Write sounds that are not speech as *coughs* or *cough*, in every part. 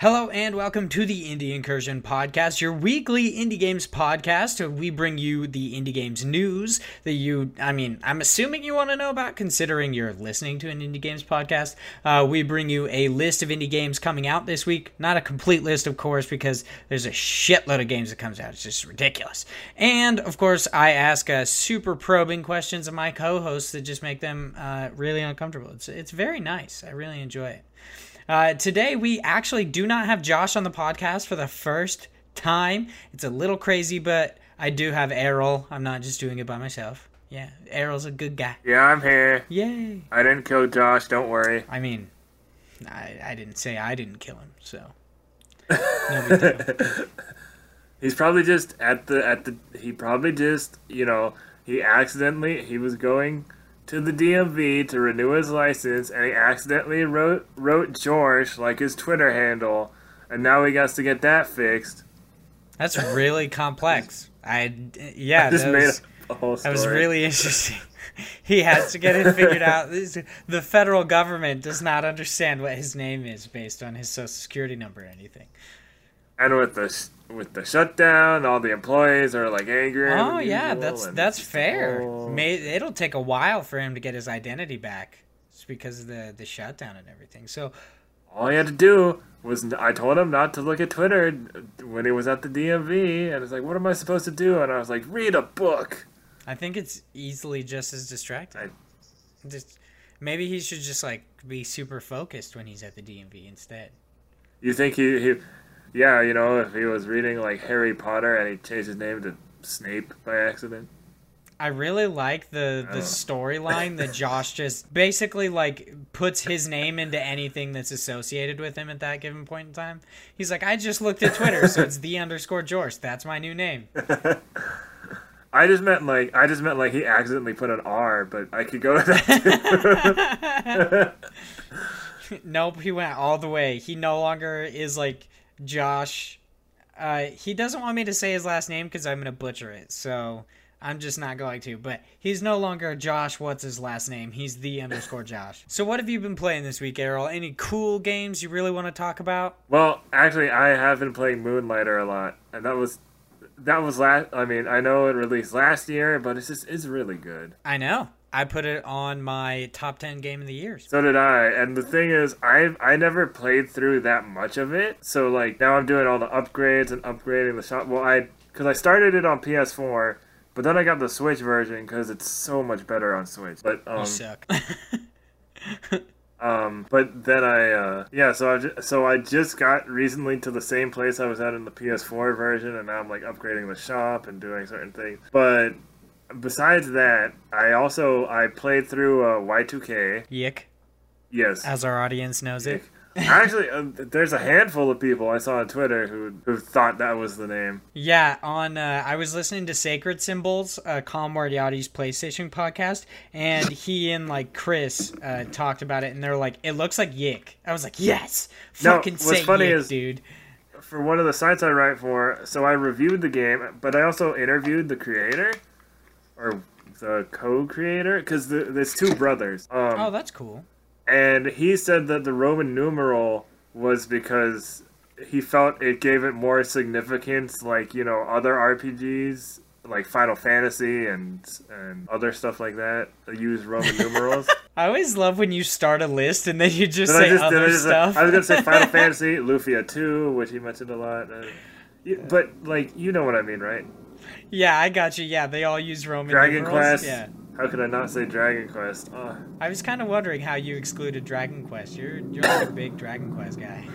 Hello and welcome to the Indie Incursion podcast, your weekly indie games podcast. We bring you the indie games news that you, I mean, I'm assuming you want to know about considering you're listening to an indie games podcast. Uh, we bring you a list of indie games coming out this week. Not a complete list, of course, because there's a shitload of games that comes out. It's just ridiculous. And of course, I ask uh, super probing questions of my co-hosts that just make them uh, really uncomfortable. It's it's very nice. I really enjoy it. Uh, today, we actually do not have Josh on the podcast for the first time. It's a little crazy, but I do have Errol. I'm not just doing it by myself. Yeah, Errol's a good guy. Yeah, I'm here. Yay. I didn't kill Josh, don't worry. I mean, I, I didn't say I didn't kill him, so. *laughs* No big deal. He's probably just at the at the he probably just, you know, he accidentally he was going to the DMV to renew his license and he accidentally wrote wrote George like his Twitter handle and now he has to get that fixed. That's really *laughs* complex. I, yeah, I just that made was, a whole that was really *laughs* interesting. He has to get it figured out. The federal government does not understand what his name is based on his social security number or anything. and with the with the shutdown, all the employees are like angry. Oh yeah, that's that's fair. May, it'll take a while for him to get his identity back, just because of the the shutdown and everything. So All he had to do was I told him not to look at Twitter when he was at the DMV, and it's like, what am I supposed to do? And I was like, read a book. I think it's easily just as distracting. I- Just maybe he should just like be super focused when he's at the DMV instead. You think he, he yeah, you know, if he was reading like Harry Potter and he changed his name to Snape by accident. I really like the the storyline that Josh just basically like puts his name into anything that's associated with him at that given point in time. He's like, I just looked at Twitter, so it's the underscore George. That's my new name. *laughs* I just meant like I just meant like he accidentally put an R, but I could go to that *laughs* nope, he went all the way. He no longer is like Josh. Uh, he doesn't want me to say his last name because I'm gonna butcher it. So I'm just not going to. But he's no longer Josh. What's his last name? He's the underscore *laughs* Josh. So what have you been playing this week, Errol? Any cool games you really want to talk about? well, actually, I have been playing Moonlighter a lot, and that was that was last. I mean, I know it released last year, but it's just it's really good. I know. I put it on my top ten game of the years. So did I. And the thing is, I I never played through that much of it. So like now I'm doing all the upgrades and upgrading the shop. Well, I because I started it on PS4, but then I got the Switch version because it's so much better on Switch. But You um, suck. *laughs* um, but then I uh, yeah. So I so I just got recently to the same place I was at in the PS4 version, and now I'm like upgrading the shop and doing certain things. But besides that, I also I played through uh, Y2K. Yick, Yes. as our audience knows it. Actually, uh, there's a handful of people I saw on Twitter who who thought that was the name. Yeah, on uh, I was listening to Sacred Symbols, uh, Colin Moriarty's PlayStation podcast, and he and like Chris uh, talked about it, and they're like, "It looks like Yick." I was like, "Yes, No, fucking what's say funny Yick, is- dude." For one of the sites I write for, so I reviewed the game, but I also interviewed the creator or the co-creator because the, there's two brothers. Um, Oh, that's cool. and he said that the Roman numeral was because he felt it gave it more significance, like you know other RPGs like Final Fantasy and and other stuff like that use Roman *laughs* numerals. I always love when you start a list and then you just Then say I just, other I, just stuff. I was gonna say Final *laughs* Fantasy, Lufia two, which he mentioned a lot. Uh, you- but like you know what I mean, right? Yeah, I got you. Yeah, they all use Roman Dragon numerals. Quest. Yeah. How could I not say Dragon Quest? Oh, I was kind of wondering how you excluded Dragon Quest. You're you're like a big Dragon Quest guy.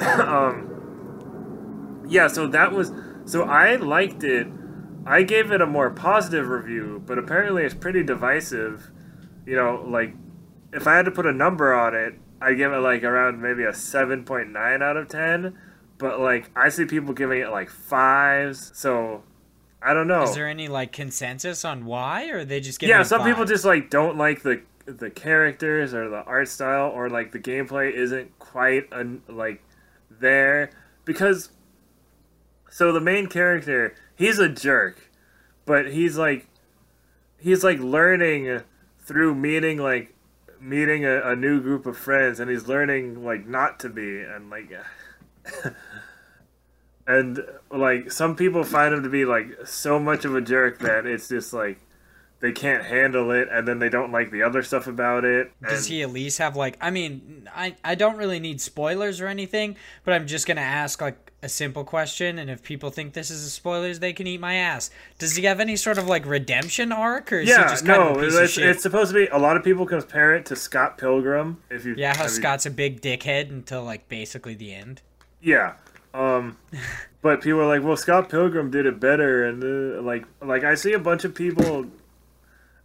*coughs* um, yeah. So that was. So I liked it. I gave it a more positive review, but apparently it's pretty divisive. You know, like if I had to put a number on it, I give it like around maybe a seven point nine out of ten. But like I see people giving it like fives, so I don't know. Is there any like consensus on why, or are they just give yeah, some people just like don't like the the characters or the art style or like the gameplay isn't quite un, like there because so the main character he's a jerk but he's like he's like learning through meeting like meeting a, a new group of friends and he's learning like not to be and like *laughs* and like some people find him to be like so much of a jerk that it's just like they can't handle it and then they don't like the other stuff about it Does he at least have like? I mean, I I don't really need spoilers or anything, but I'm just gonna ask like a simple question, and if people think this is a spoilers, they can eat my ass. Does he have any sort of like redemption arc, or is he yeah just kind no of a piece of it's, it's supposed to be a lot of people compare it to scott pilgrim if you yeah, how have you- Scott's a big dickhead until like basically the end. Yeah. Um, but people are like, well, Scott Pilgrim did it better, and uh, like, like I see a bunch of people,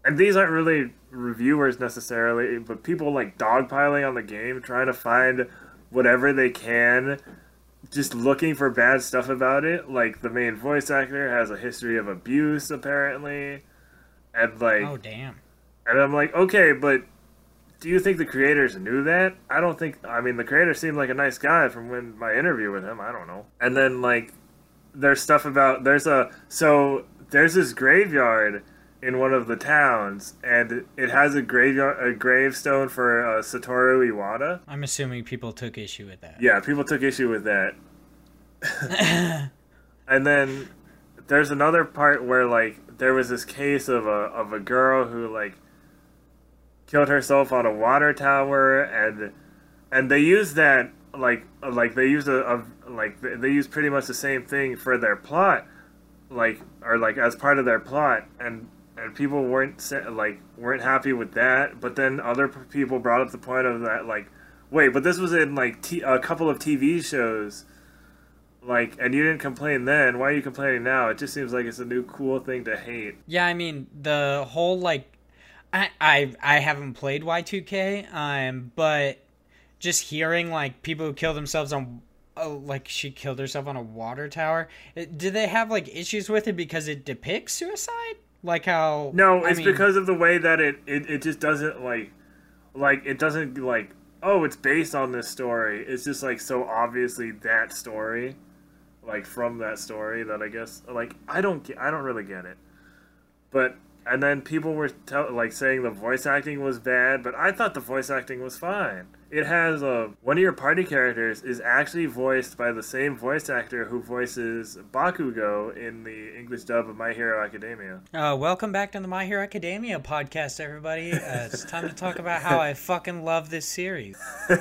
and these aren't really reviewers necessarily, but people like dogpiling on the game, trying to find whatever they can, just looking for bad stuff about it. Like the main voice actor has a history of abuse, apparently, and like, Oh damn. and I'm like, okay, but do you think the creators knew that? I don't think. I mean, the creator seemed like a nice guy from when my interview with him. I don't know. And then like, there's stuff about there's a so there's this graveyard in one of the towns, and it has a graveyard a gravestone for uh, Satoru Iwata. I'm assuming people took issue with that. Yeah, people took issue with that. *laughs* and then there's another part where like there was this case of a of a girl who like killed herself on a water tower and and they use that like like they use a, a like they use pretty much the same thing for their plot like or like as part of their plot and and people weren't like weren't happy with that but then other people brought up the point of that like wait but this was in like t- a couple of tv shows like and you didn't complain then why are you complaining now? It just seems like it's a new cool thing to hate. Yeah, I mean the whole like, I I I haven't played Y2K, um, but just hearing like people who kill themselves on, uh, like she killed herself on a water tower. Do they have like issues with it because it depicts suicide? Like how? No, I it's mean, because of the way that it, it, it just doesn't like like it doesn't like oh it's based on this story. It's just like so obviously that story, like from that story that I guess like I don't I don't really get it. But and then people were tell, like saying the voice acting was bad, but I thought the voice acting was fine. It has a one of your party characters is actually voiced by the same voice actor who voices Bakugo in the English dub of My Hero Academia. Uh, welcome back to the My Hero Academia podcast, everybody. Uh, it's time to talk about how I fucking love this series. *laughs*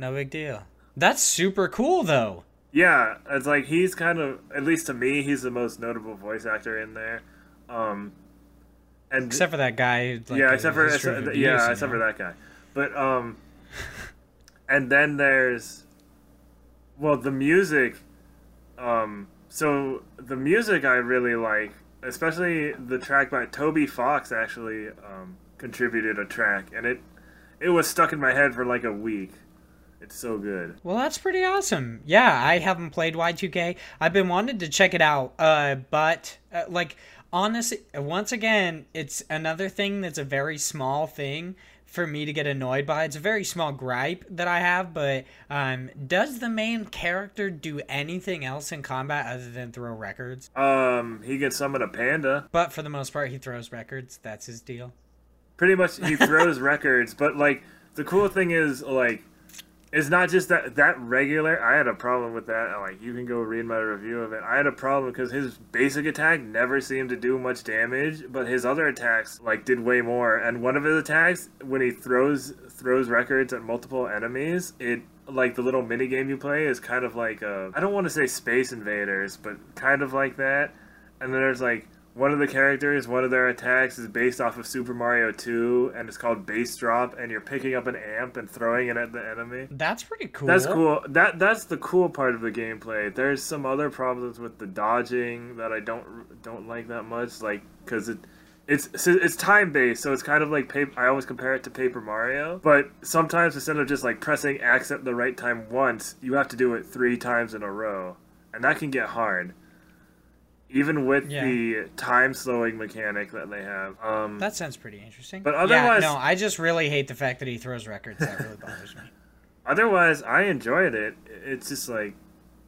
No big deal. That's super cool, though. Yeah, it's like he's kind of, at least to me, he's the most notable voice actor in there. Um, and Except for that guy. Like, yeah, except for except- yeah, except for that guy. But um, and then there's, well, the music. Um, so the music I really like, especially the track by Toby Fox. Actually, um, contributed a track, and it it was stuck in my head for like a week. It's so good. Well, that's pretty awesome. Yeah, I haven't played Y2K. I've been wanting to check it out, uh, but uh, like honestly, once again, it's another thing that's a very small thing for me to get annoyed by. It's a very small gripe that I have, but um, does the main character do anything else in combat other than throw records? Um, he can summon a panda. But for the most part, he throws records. That's his deal. pretty much he throws *laughs* records but like the cool thing is like it's not just that that regular. I had a problem with that. Like you can go read my review of it. I had a problem because his basic attack never seemed to do much damage, but his other attacks like did way more. And one of his attacks, when he throws throws records at multiple enemies, it like the little mini game you play is kind of like I don't want to say Space Invaders, but kind of like that. And then there's like one of the characters, one of their attacks is based off of Super Mario 2, and it's called Bass Drop, and you're picking up an amp and throwing it at the enemy. That's pretty cool. That's cool. That that's the cool part of the gameplay. There's some other problems with the dodging that I don't don't like that much, like because it. It's it's time based, so it's kind of like paper. I always compare it to Paper Mario, but sometimes instead of just like pressing X at the right time once, you have to do it three times in a row, and that can get hard even with yeah. the time slowing mechanic that they have. Um, that sounds pretty interesting. But otherwise, yeah, no, I just really hate the fact that he throws records. That really bothers me. *laughs* Otherwise, I enjoyed it. It's just like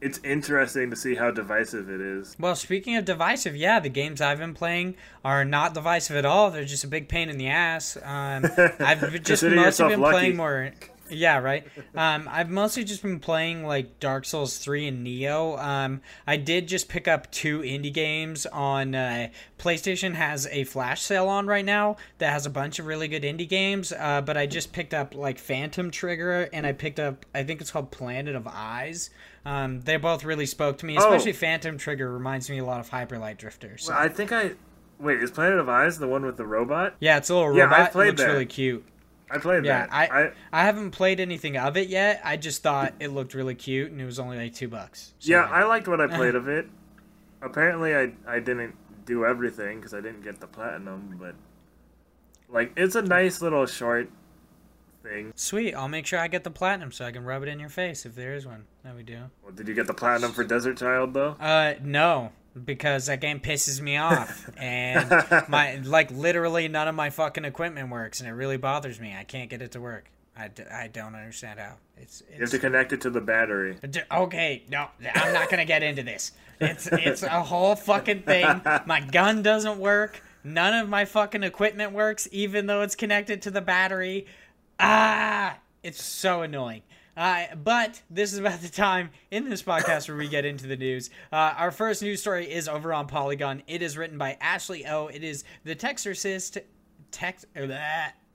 it's interesting to see how divisive it is. Well, speaking of divisive, yeah, the games I've been playing are not divisive at all. They're just a big pain in the ass. Um, *laughs* I've just mostly been lucky. playing more. Yeah, right. Um, I've mostly just been playing like Dark Souls 3 and Nioh. Um, I did just pick up two indie games on uh, PlayStation has a flash sale on right now that has a bunch of really good indie games. Uh, but I just picked up like Phantom Trigger and I picked up I think it's called Planet of Eyes. Um, they both really spoke to me, especially oh. Phantom Trigger reminds me a lot of Hyper Light Drifter. So. Well, I think I wait. Is Planet of Eyes the one with the robot? Yeah, it's a little robot. Yeah, I played it looks that. really cute. I played yeah, that. I, I, I haven't played anything of it yet. I just thought it looked really cute, and it was only like two bucks. So yeah, I liked what I *laughs* played of it. Apparently, I I didn't do everything because I didn't get the platinum, but like it's a nice little short thing. Sweet, I'll make sure I get the platinum so I can rub it in your face if there is one. That we do. Well, did you get the platinum for Desert Child though? Uh, no because that game pisses me *laughs* off. And my like literally none of my fucking equipment works and it really bothers me. I can't get it to work. I, I don't understand how. It's, it's you have to connect it to the battery. Okay no i'm not gonna get into this. It's it's a whole fucking thing. My gun doesn't work. None of my fucking equipment works even though it's connected to the battery. Ah it's so annoying uh, but this is about the time in this podcast where we get into the news. Uh, our first news story is over on Polygon. It is written by Ashley O. It is the Texorcist. Tex. Uh,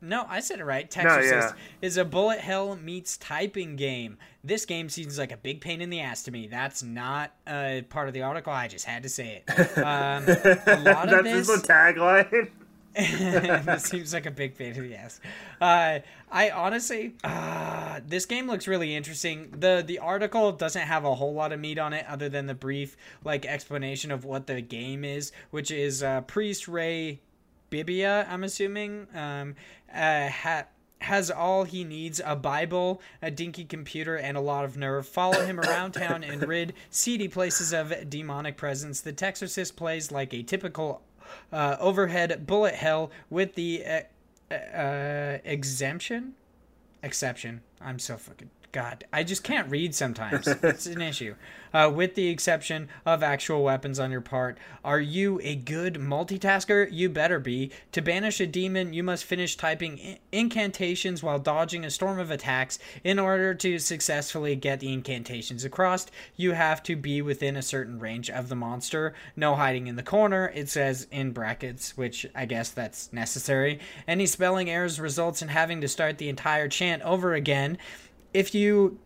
no, I said it right. Texorcist no, yeah. is a bullet hell meets typing game. This game seems like a big pain in the ass to me. That's not uh, part of the article. I just had to say it. *laughs* Um, a lot of That's this, the tagline. *laughs* this seems like a big pain in the ass. Uh, I honestly, uh, this game looks really interesting. the The article doesn't have a whole lot of meat on it, other than the brief like explanation of what the game is, which is uh, Priest Ray Bibbia. I'm assuming um, uh, ha- has all he needs a Bible, a dinky computer, and a lot of nerve. Follow him around town and rid seedy places of demonic presence. The Texorcist plays like a typical uh, overhead bullet hell with the uh, uh, exemption, exception. I'm so fucking God. I just can't read sometimes. *laughs* it's an issue uh, with the exception of actual weapons on your part. Are you a good multitasker? You better be. To banish a demon, you must finish typing incantations while dodging a storm of attacks. In order to successfully get the incantations across, you have to be within a certain range of the monster. No hiding in the corner, it says in brackets, which I guess that's necessary. Any spelling errors results in having to start the entire chant over again. If you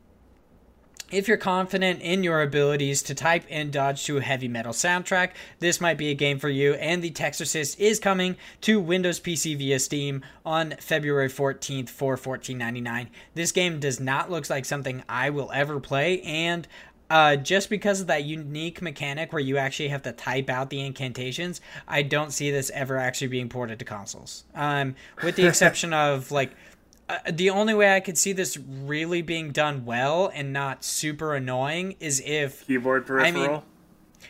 if you're confident in your abilities to type and dodge to a heavy metal soundtrack, this might be a game for you. And The Texorcist is coming to Windows PC via Steam on February 14th for $14.99. This game does not look like something I will ever play, and uh, just because of that unique mechanic where you actually have to type out the incantations, I don't see this ever actually being ported to consoles. Um, with the *laughs* exception of like uh, the only way I could see this really being done well and not super annoying is if keyboard peripheral. I mean,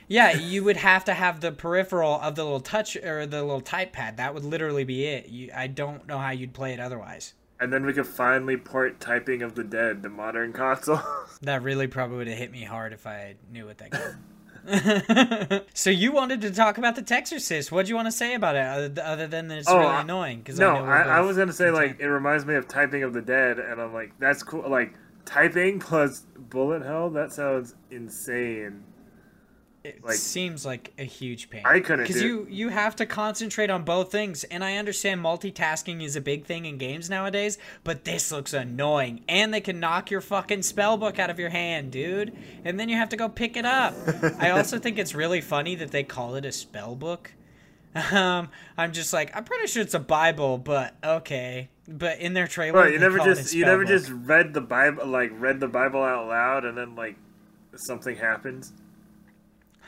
yeah, you would have to have the peripheral of the little touch or the little type pad. That would literally be it. You, I don't know how you'd play it otherwise. And then we could finally port Typing of the Dead to modern console. *laughs* that really probably would have hit me hard if I knew what that game. *laughs* so you wanted to talk about the Texorcist. What do you want to say about it, other than that it's oh, really annoying? Because no, I, I, I, was gonna say like it reminds me of Typing of the Dead, and I'm like, that's cool. Like typing *laughs* plus bullet hell. That sounds insane. It Like- seems like a huge pain. I couldn't because you you have to concentrate on both things, and I understand multitasking is a big thing in games nowadays. But this looks annoying, and they can knock your fucking spell book out of your hand, dude, and then you have to go pick it up. I *laughs* also think it's really funny that they call it a spell book. Um, I'm just like I'm pretty sure it's a Bible, but okay. But in their trailer, Well, you never call it a just you never book. just read the Bible like read the Bible out loud and then like something happens.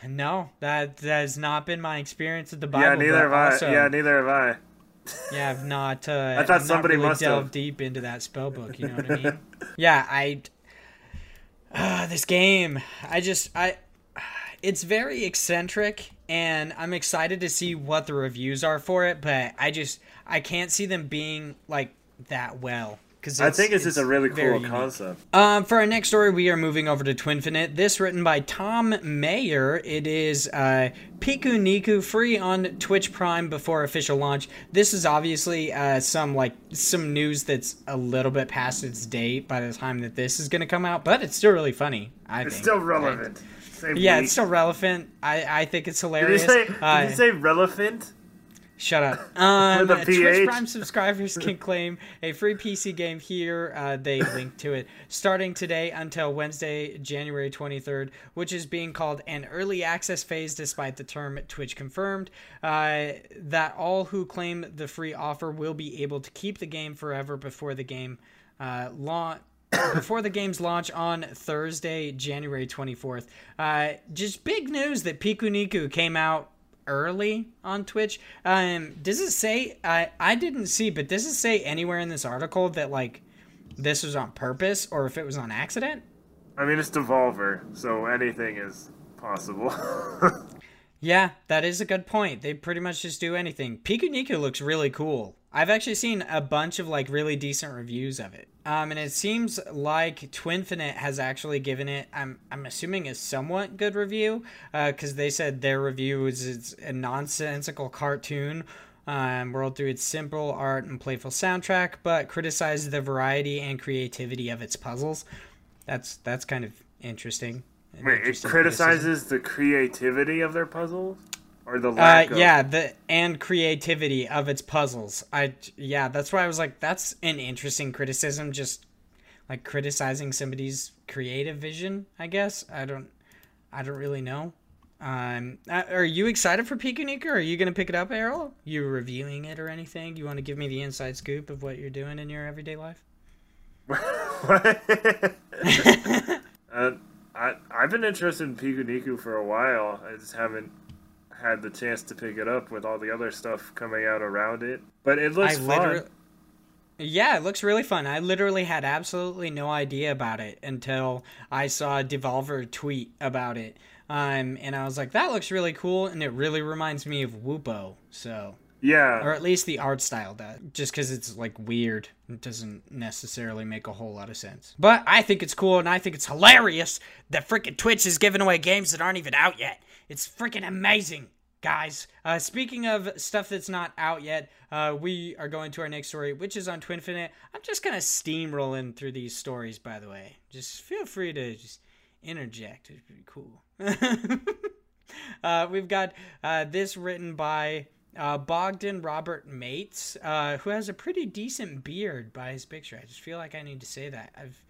No, that that has not been my experience with the Bible. yeah, neither have also- I. Yeah, neither have I. *laughs* Yeah, I've not. Uh, I thought I've somebody really must have. deep into that spell book. You know what I mean? *laughs* yeah, I. Uh, this game, I just I. It's very eccentric, and I'm excited to see what the reviews are for it. But I just I can't see them being like that well because I think this is a really cool concept. Um, for our next story, we are moving over to Twinfinite. This written by Tom Mayer. It is uh, Pikuniku free on Twitch Prime before official launch. This is obviously uh, some like some news that's a little bit past its date by the time that this is going to come out, but it's still really funny. I It's think. still relevant. Yeah, week. it's still relevant. I, I think it's Did you hilarious. say? Uh, did you say relevant? Shut up. *laughs* Um, With Twitch Prime subscribers can claim a free PC game here. Uh, they link to it starting today until Wednesday, January 23rd, which is being called an early access phase, despite the term Twitch confirmed. Uh, that all who claim the free offer will be able to keep the game forever before the game uh, launch. *coughs* before the game's launch on Thursday, January 24th. Uh, just big news that Pikuniku came out early on Twitch. Um, does it say? I I didn't see, but does it say anywhere in this article that like this was on purpose or if it was on accident? I mean, it's Devolver, so anything is possible. *laughs* Yeah, that is a good point. They pretty much just do anything. Pikuniku looks really cool. I've actually seen a bunch of like really decent reviews of it. Um, and it seems like Twinfinite has actually given it. I'm I'm assuming a somewhat good review, because they said their review is it's a nonsensical cartoon. Um, world through its simple art and playful soundtrack, but criticized the variety and creativity of its puzzles. That's that's kind of interesting. Wait, it interesting criticism. criticizes the creativity of their puzzles, or the Uh, lack of. yeah, the and creativity of its puzzles. I yeah, that's why I was like, that's an interesting criticism. Just like criticizing somebody's creative vision. I guess I don't, I don't really know. Um, uh, are you excited for Pikuniku? Are you gonna pick it up, Errol? You reviewing it or anything? You want to give me the inside scoop of what you're doing in your everyday life? *laughs* *laughs* uh, I I've been interested in Pikuniku for a while. I just haven't had the chance to pick it up with all the other stuff coming out around it. But it looks I fun. yeah, it looks really fun. I literally had absolutely no idea about it until I saw a Devolver tweet about it. Um, and I was like, that looks really cool, and it really reminds me of Wuppo. So, Yeah. or at least the art style does, just because it's like weird. It doesn't necessarily make a whole lot of sense. But I think it's cool, and I think it's hilarious that freaking Twitch is giving away games that aren't even out yet. It's freaking amazing, guys. Uh, speaking of stuff that's not out yet, uh, we are going to our next story, which is on Twinfinite. I'm just kind of steamrolling through these stories, by the way. Just feel free to just interject. It's pretty cool. *laughs* uh, we've got uh, this written by uh, Bogdan Robert Mates, uh, who has a pretty decent beard by his picture. I just feel like I need to say that. I've,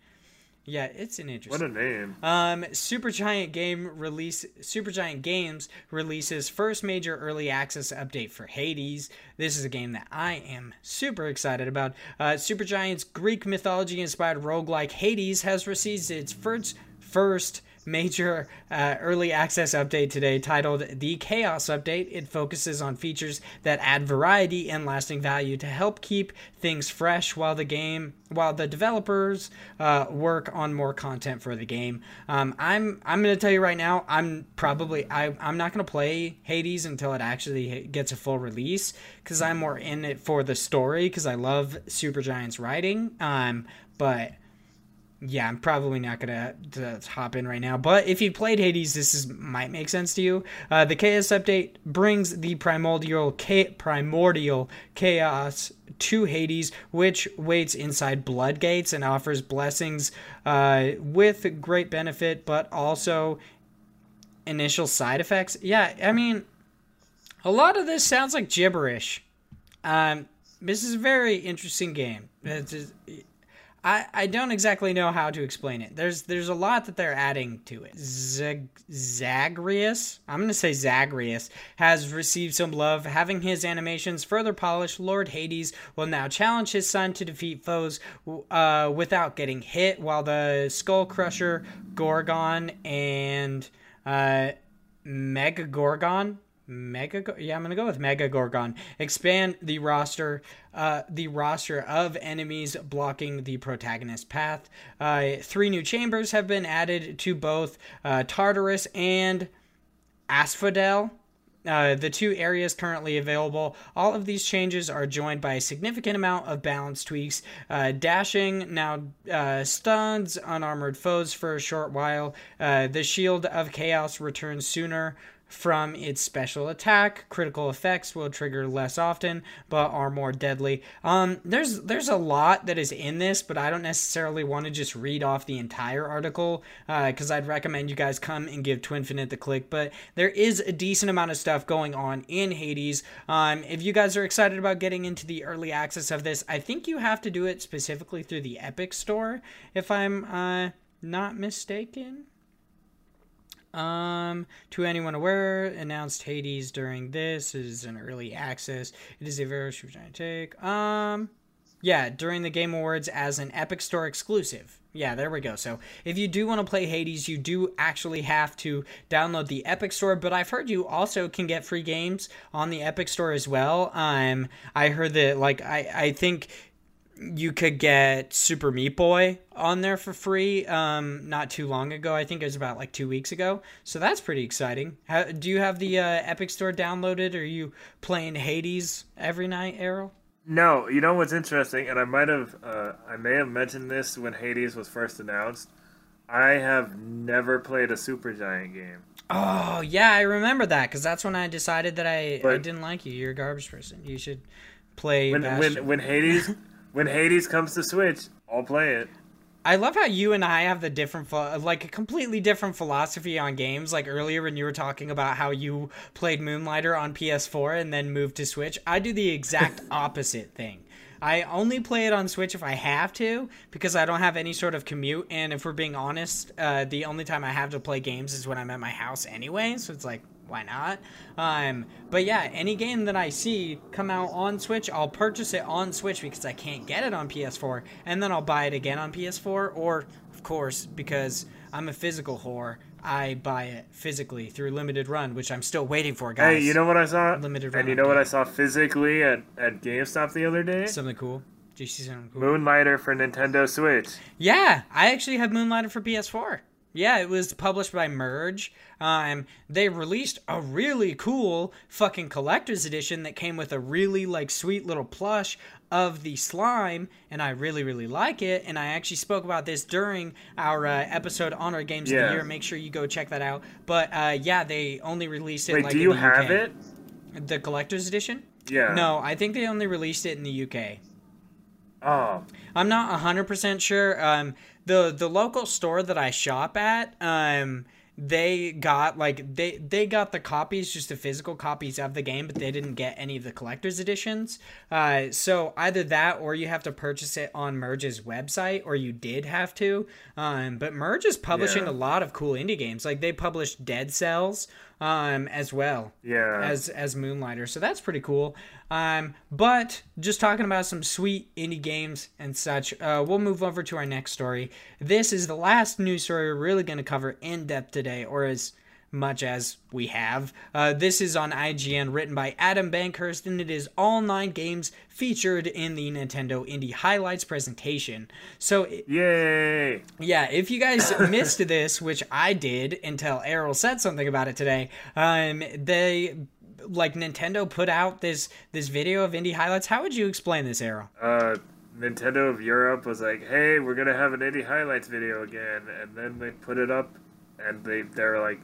yeah, it's an interesting. What a name. Um, Supergiant Game release Supergiant Games releases first major early access update for Hades. This is a game that I am super excited about. Uh, Supergiant's Greek mythology inspired roguelike Hades has received its first first major uh, early access update today titled the chaos update. It focuses on features that add variety and lasting value to help keep things fresh while the game while the developers uh, work on more content for the game. Um, i'm i'm gonna tell you right now i'm probably I, i'm not gonna play hades until it actually gets a full release because i'm more in it for the story because i love supergiant's writing um, but yeah, I'm probably not gonna to hop in right now. But if you played Hades, this is might make sense to you. Uh, the Chaos update brings the primordial primordial chaos to Hades, which waits inside Blood Gates and offers blessings uh, with great benefit, but also initial side effects. Yeah, I mean, a lot of this sounds like gibberish. Um, this is a very interesting game. It's, I, I don't exactly know how to explain it. There's there's a lot that they're adding to it. Zag, Zagreus, I'm gonna say Zagreus, has received some love. Having his animations further polished, Lord Hades will now challenge his son to defeat foes uh, without getting hit, while the Skull Crusher, Gorgon, and uh, Mega Gorgon Mega, yeah, I'm gonna go with Mega Gorgon. Expand the roster, uh, the roster of enemies blocking the protagonist path. Uh, three new chambers have been added to both uh, Tartarus and Asphodel. Uh, the two areas currently available. All of these changes are joined by a significant amount of balance tweaks. Uh, dashing now uh, stuns unarmored foes for a short while. Uh, the Shield of Chaos returns sooner from its special attack. Critical effects will trigger less often, but are more deadly. Um, there's there's a lot that is in this, but I don't necessarily want to just read off the entire article because uh, I'd recommend you guys come and give Twinfinite the click. But there is a decent amount of stuff going on in Hades. Um, if you guys are excited about getting into the early access of this, I think you have to do it specifically through the Epic Store, if I'm uh, not mistaken. Um, to anyone aware, announced Hades during this is an early access. It is a very short take. Um, yeah, during the Game Awards as an Epic Store exclusive. Yeah, there we go. So if you do want to play Hades, you do actually have to download the Epic Store. But I've heard you also can get free games on the Epic Store as well. Um, I heard that like I I think you could get Super Meat Boy on there for free um, not too long ago. I think it was about like two weeks ago. So that's pretty exciting. How, do you have the uh, Epic Store downloaded? Are you playing Hades every night, Errol? No, you know what's interesting, and I might have, uh, I may have mentioned this when Hades was first announced. I have never played a Supergiant game. Oh yeah, I remember that because that's when I decided that I, but I didn't like you. You're a garbage person. You should play. When Bastion. when when Hades *laughs* when Hades comes to Switch, I'll play it. I love how you and I have the different, like a completely different philosophy on games. Like earlier when you were talking about how you played Moonlighter on PS4 and then moved to Switch, I do the exact *laughs* opposite thing. I only play it on Switch if I have to because I don't have any sort of commute. And if we're being honest, uh, the only time I have to play games is when I'm at my house anyway. So it's like, why not? Um, but yeah, any game that I see come out on Switch, I'll purchase it on Switch because I can't get it on PS4, and then I'll buy it again on PS4, or of course, because I'm a physical whore, I buy it physically through limited run, which I'm still waiting for, guys. Hey, you know what I saw? Limited run. And you know what I saw physically at, at GameStop the other day? Something cool. Did you see something cool? Moonlighter for Nintendo Switch. Yeah, I actually have Moonlighter for PS4. Yeah, it was published by Merge. Um, they released a really cool fucking collector's edition that came with a really like sweet little plush of the slime, and I really really like it. And I actually spoke about this during our uh, episode on our games yeah. of the year. Make sure you go check that out. But uh, yeah, they only released it. Wait, like, do you have UK. it? The collector's edition? Yeah. No, I think they only released it in the UK. Oh. I'm not 100% sure. Um, the the local store that I shop at, um, they got like they they got the copies just the physical copies of the game but they didn't get any of the collector's editions. Uh, so either that or you have to purchase it on merge's website or you did have to. Um, but merge is publishing yeah. a lot of cool indie games. Like they published dead cells um, as well. Yeah. As as Moonlighter, so that's pretty cool. Um, but just talking about some sweet indie games and such, uh, we'll move over to our next story. This is the last news story we're really going to cover in depth today, or as much as we have. Uh, this is on IGN, written by Adam Bankhurst, and it is all nine games featured in the Nintendo Indie Highlights presentation. So, yay! Yeah, if you guys *laughs* missed this, which I did until Errol said something about it today, um, they like Nintendo put out this this video of indie highlights. How would you explain this, Errol? Uh, Nintendo of Europe was like, "Hey, we're gonna have an indie highlights video again," and then they put it up, and they they're like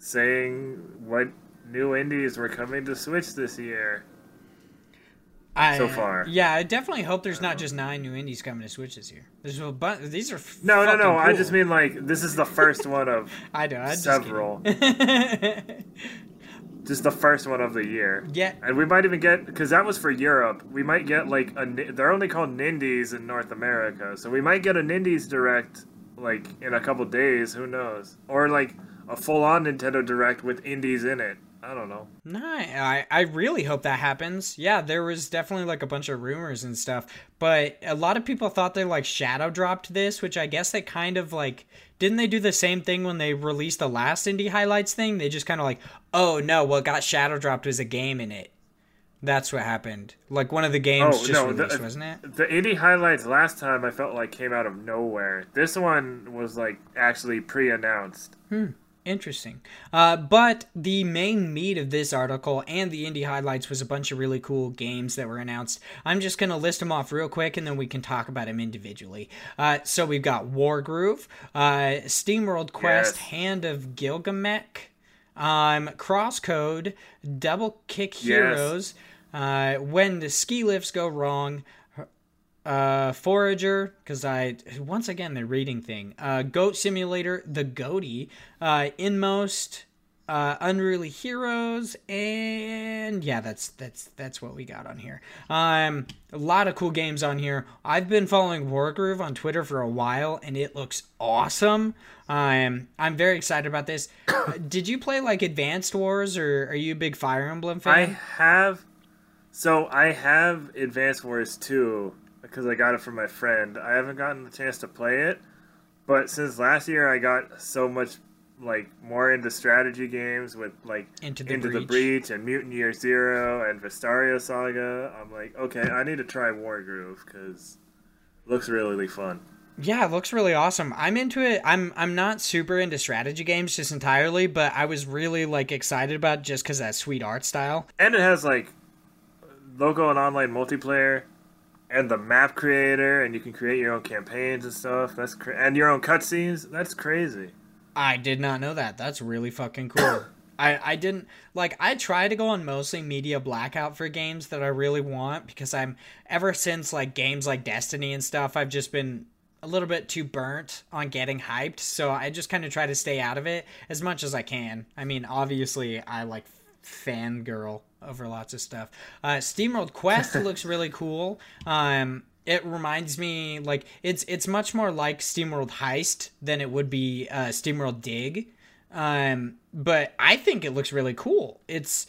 saying what new indies were coming to Switch this year. I, so far. Yeah, I definitely hope there's not just nine new indies coming to Switch this year. There's a bunch. These are no, no, no. Cool. I just mean like this is the first one of *laughs* I know I several. *laughs* just the first one of the year. Yeah, and we might even get because that was for Europe. We might get like a. They're only called Nindies in North America, so we might get a Nindies direct like in a couple days. Who knows? Or like a full-on Nintendo Direct with indies in it. I don't know. No, I, I really hope that happens. Yeah, there was definitely like a bunch of rumors and stuff, but a lot of people thought they like shadow dropped this, which I guess they kind of like didn't they do the same thing when they released the last indie highlights thing? They just kind of like, oh no, what got shadow dropped was a game in it. That's what happened. Like one of the games oh, just no, released, the, wasn't it? The indie highlights last time I felt like came out of nowhere. This one was like actually pre-announced. Hmm. Interesting. Uh, but the main meat of this article and the indie highlights was a bunch of really cool games that were announced. I'm just going to list them off real quick and then we can talk about them individually. Uh, so we've got Wargroove, uh, SteamWorld Quest, yes. Hand of Gilgamech, um, Crosscode, Double Kick Heroes, uh, When the Ski Lifts Go Wrong, uh, Forager, because I once again the reading thing. Uh, Goat Simulator, The Goaty, uh, Inmost, uh, Unruly Heroes, and yeah, that's that's that's what we got on here. Um, a lot of cool games on here. I've been following Wargroove on Twitter for a while, and it looks awesome. Um, I'm very excited about this. *coughs* Did you play like Advanced Wars, or are you a big Fire Emblem fan? I have. So I have Advanced Wars 2 because I got it from my friend. I haven't gotten the chance to play it, but since last year I got so much like more into strategy games with like into the, into breach. the breach and Mutant Year Zero and Vestaria Saga. I'm like, okay, I need to try Wargroove because looks really fun. Yeah, it looks really awesome. I'm into it. I'm I'm not super into strategy games just entirely, but I was really like excited about just because that sweet art style. And it has like local and online multiplayer and the map creator, and you can create your own campaigns and stuff. That's cra- and your own cutscenes. That's crazy. I did not know that. That's really fucking cool. *coughs* I, I didn't like I try to go on mostly media blackout for games that I really want because I'm ever since like games like Destiny and stuff I've just been a little bit too burnt on getting hyped so I just kind of try to stay out of it as much as I can. I mean obviously I like fangirl over lots of stuff. Uh, SteamWorld Quest *laughs* looks really cool. Um, it reminds me like it's it's much more like SteamWorld Heist than it would be uh, SteamWorld Dig. Um, but I think it looks really cool. It's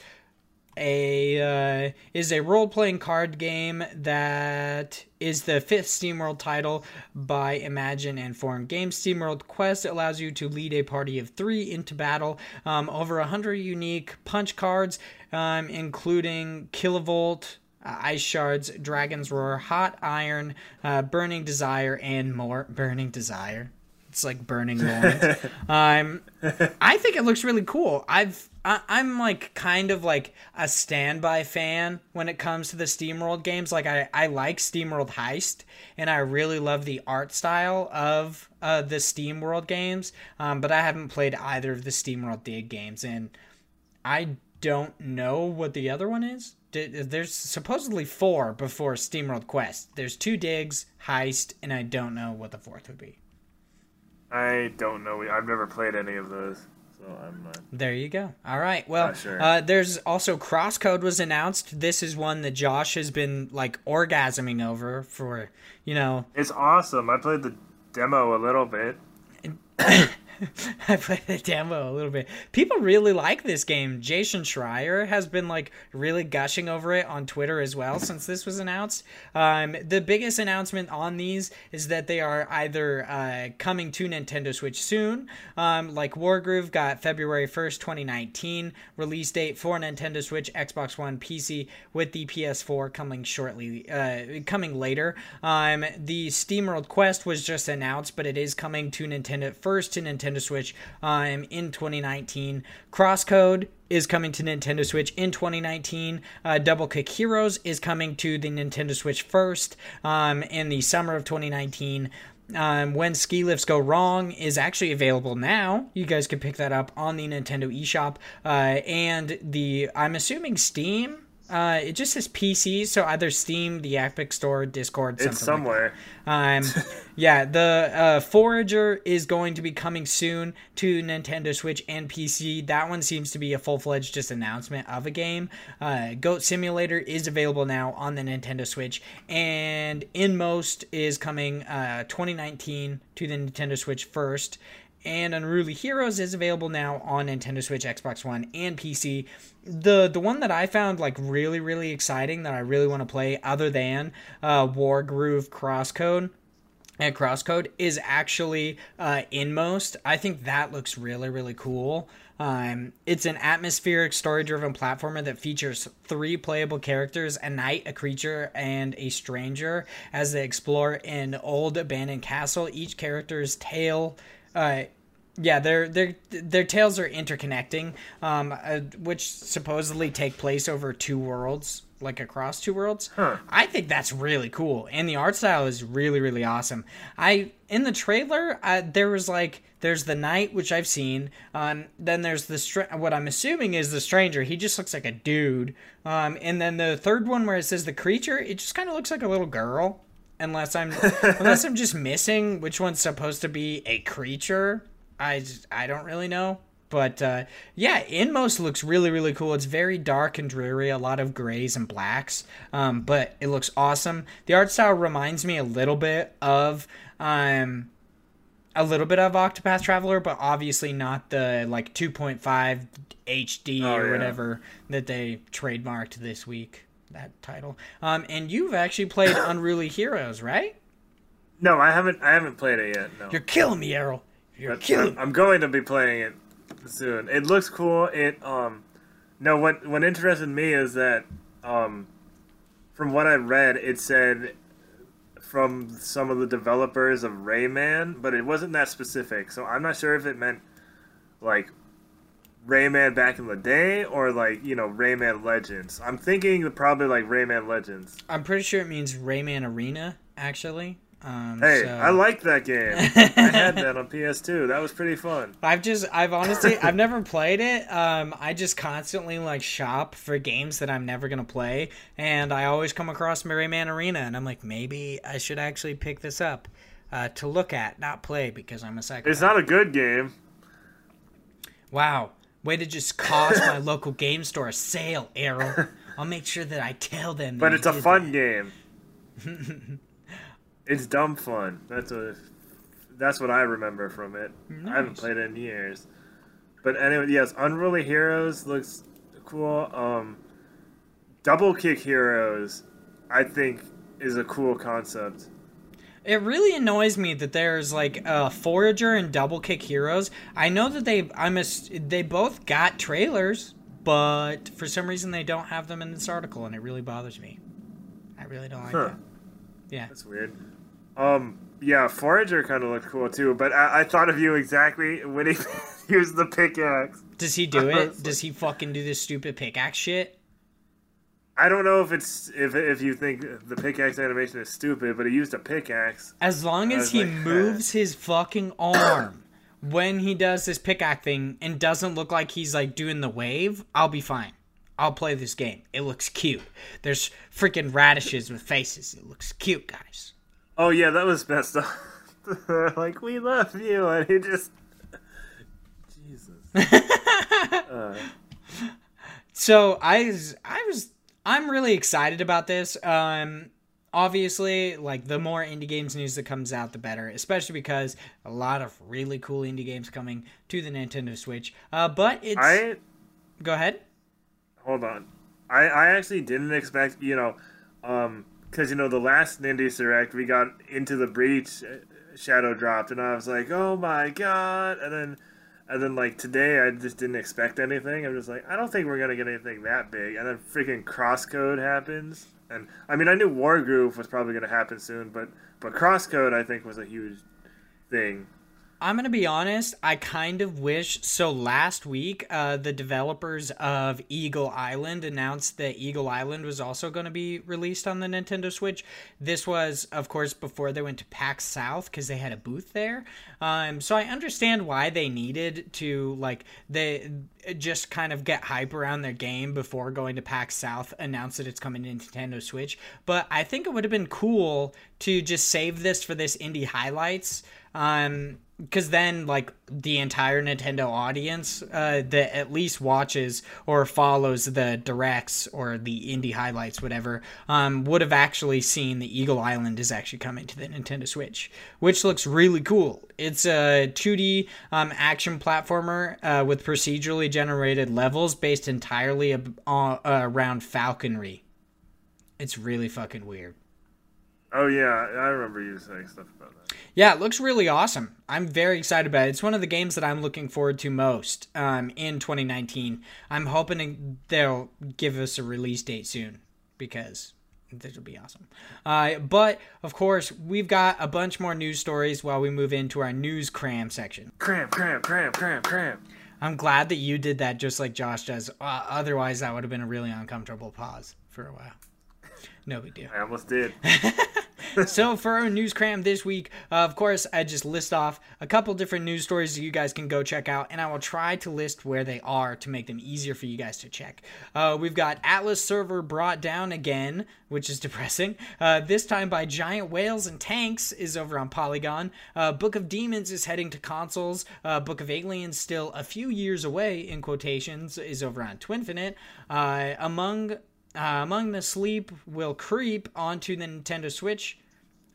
a uh, is a role playing card game that is the fifth SteamWorld title by Image and Form Games. SteamWorld Quest allows you to lead a party of three into battle. Um, over a hundred unique punch cards, um, including Kilovolt. Uh, Ice Shards, Dragon's Roar, Hot Iron, uh, Burning Desire, and more. Burning Desire. It's like burning *laughs* um, I think it looks really cool. I've I, am like kind of like a standby fan when it comes to the SteamWorld games. Like I, I like SteamWorld Heist, and I really love the art style of uh, the SteamWorld games. Um, but I haven't played either of the SteamWorld Dig games, and I don't know what the other one is. There's supposedly four before SteamWorld Quest. There's two digs, heist, and I don't know what the fourth would be. I don't know. I've never played any of those, so I'm not. There you go. All right. Well, sure. uh, there's also Crosscode was announced. This is one that Josh has been like orgasming over for, you know. It's awesome. I played the demo a little bit. *coughs* *coughs* *coughs* *laughs* I played the demo a little bit. People really like this game. Jason Schreier has been like really gushing over it on Twitter as well since this was announced. Um, the biggest announcement on these is that they are either uh, coming to Nintendo Switch soon, um, like Wargroove got February 1st, 2019 release date for Nintendo Switch, Xbox One, PC, with the PS4 coming shortly, uh, coming later. Um, the SteamWorld Quest was just announced, but it is coming to Nintendo first to Nintendo Nintendo Switch um, in 2019. Crosscode is coming to Nintendo Switch in 2019. Uh, Double Kick Heroes is coming to the Nintendo Switch first um, in the summer of 2019. Um, when ski lifts go wrong is actually available now. You guys can pick that up on the Nintendo eShop uh, and the I'm assuming Steam uh, it just says PC, so either Steam, the Epic Store, Discord, something It's somewhere. Like um, *laughs* yeah, the uh, Forager is going to be coming soon to Nintendo Switch and PC. That one seems to be a full fledged just announcement of a game. Uh, Goat Simulator is available now on the Nintendo Switch, and Inmost is coming uh, 2019 to the Nintendo Switch first and Unruly Heroes is available now on Nintendo Switch, Xbox One, and PC. The the one that I found like really really exciting that I really want to play, other than uh, Wargroove Crosscode and Crosscode, is actually uh, Inmost. I think that looks really really cool. Um, it's an atmospheric story driven platformer that features three playable characters a knight, a creature, and a stranger as they explore an old abandoned castle. Each character's tale uh, yeah, their their their tales are interconnecting, um, uh, which supposedly take place over two worlds, like across two worlds. Huh. I think that's really cool, and the art style is really really awesome. I in the trailer uh, there was like there's the knight which I've seen, um, then there's the str- what I'm assuming is the stranger. He just looks like a dude, um, and then the third one where it says the creature, it just kind of looks like a little girl. Unless I'm *laughs* unless I'm just missing which one's supposed to be a creature I I don't really know. But uh, yeah, Inmost looks really, really cool. It's very dark and dreary, a lot of grays and blacks, um, but it looks awesome. The art style reminds me a little bit of um, a little bit of Octopath Traveler, but obviously not the like 2.5 HD Oh, or yeah. whatever that they trademarked this week. That title. Um, and you've actually played *coughs* Unruly Heroes, right? No, I haven't. I haven't played it yet. No, You're killing me, Errol. You're But killing I'm, I'm going to be playing it soon. It looks cool. It um, no. What what interested me is that um, from what I read, it said from some of the developers of Rayman, but it wasn't that specific. So I'm not sure if it meant like Rayman back in the day or like you know Rayman Legends. I'm thinking probably like Rayman Legends. I'm pretty sure it means Rayman Arena, actually. Um, Hey, so- I like that game. I had that on *laughs* PS2. That was pretty fun. I've just, I've honestly, I've *laughs* never played it. Um, I just constantly like shop for games that I'm never gonna play, and I always come across Rayman Arena, and I'm like, maybe I should actually pick this up uh, to look at, not play, because I'm a psycho. It's not a good game. Wow, way to just cost my *laughs* local game store a sale, Arrow. I'll make sure that I tell them. But it's a fun that. game. *laughs* it's dumb fun. That's what that's what I remember from it. I haven't played it in years. But anyway, yes, Unruly Heroes looks cool. Um, Double Kick Heroes, I think, is a cool concept. It really annoys me that there's like a Forager and Double Kick Heroes. I know that they I'm a, they both got trailers, but for some reason they don't have them in this article, and it really bothers me. I really don't like Huh. it. Yeah. That's weird. Um, yeah, Forager kind of looked cool too. But I, I thought of you exactly when he *laughs* used the pickaxe. Does he do it? Does he fucking do this stupid pickaxe shit? I don't know if it's if if you think the pickaxe animation is stupid, but he used a pickaxe. As long as he like, *laughs* moves his fucking arm when he does this pickaxe thing and doesn't look like he's like doing the wave, I'll be fine. I'll play this game. It looks cute. There's freaking radishes with faces. It looks cute, guys. Oh yeah, that was messed *laughs* up. like we love you, and he just Jesus. *laughs* uh, So I was, I was, I'm really excited about this. Um, obviously, like the more indie games news that comes out, the better. Especially because a lot of really cool indie games coming to the Nintendo Switch. Uh, but it's I go ahead. hold on. I I actually didn't expect you know, um, because you know the last Nintendo Direct we got into the breach, uh, Shadow dropped, and I was like, oh my god, and then. And then, like today, I just didn't expect anything. I'm just like, I don't think we're gonna get anything that big. And then freaking Crosscode happens, and I mean, I knew Wargroove was probably gonna happen soon, but but Crosscode I think was a huge thing. I'm gonna be honest. I kind of wish. So last week, uh, the developers of Eagle Island announced that Eagle Island was also going to be released on the Nintendo Switch. This was, of course, before they went to PAX South because they had a booth there. Um, so I understand why they needed to like they just kind of get hype around their game before going to PAX South, announce that it's coming to Nintendo Switch. But I think it would have been cool to just save this for this indie highlights. Um, because then like the entire Nintendo audience uh, that at least watches or follows the directs or the indie highlights, whatever, um, would have actually seen the Eagle Island is actually coming to the Nintendo Switch, which looks really cool. It's a 2D um, action platformer uh, with procedurally generated levels based entirely ab- uh, around falconry. It's really fucking weird. Oh yeah, I remember you saying stuff about that. Yeah, it looks really awesome. I'm very excited about it. It's one of the games that I'm looking forward to most um, in 2019. I'm hoping they'll give us a release date soon because this will be awesome. Uh, but of course, we've got a bunch more news stories while we move into our news cram section. Cram, cram, cram, cram, cram. I'm glad that you did that just like Josh does. Uh, otherwise, that would have been a really uncomfortable pause for a while. No big deal. I almost did. *laughs* *laughs* so for our news cram this week, uh, of course, I just list off a couple different news stories that you guys can go check out, and I will try to list where they are to make them easier for you guys to check. Uh, we've got Atlas server brought down again, which is *laughs* depressing. Uh, this time by giant whales and tanks is over on Polygon. Uh, Book of Demons is heading to consoles. Uh, Book of Aliens still a few years away in quotations is over on Twinfinite. Uh, among uh, Among the Sleep will creep onto the Nintendo Switch.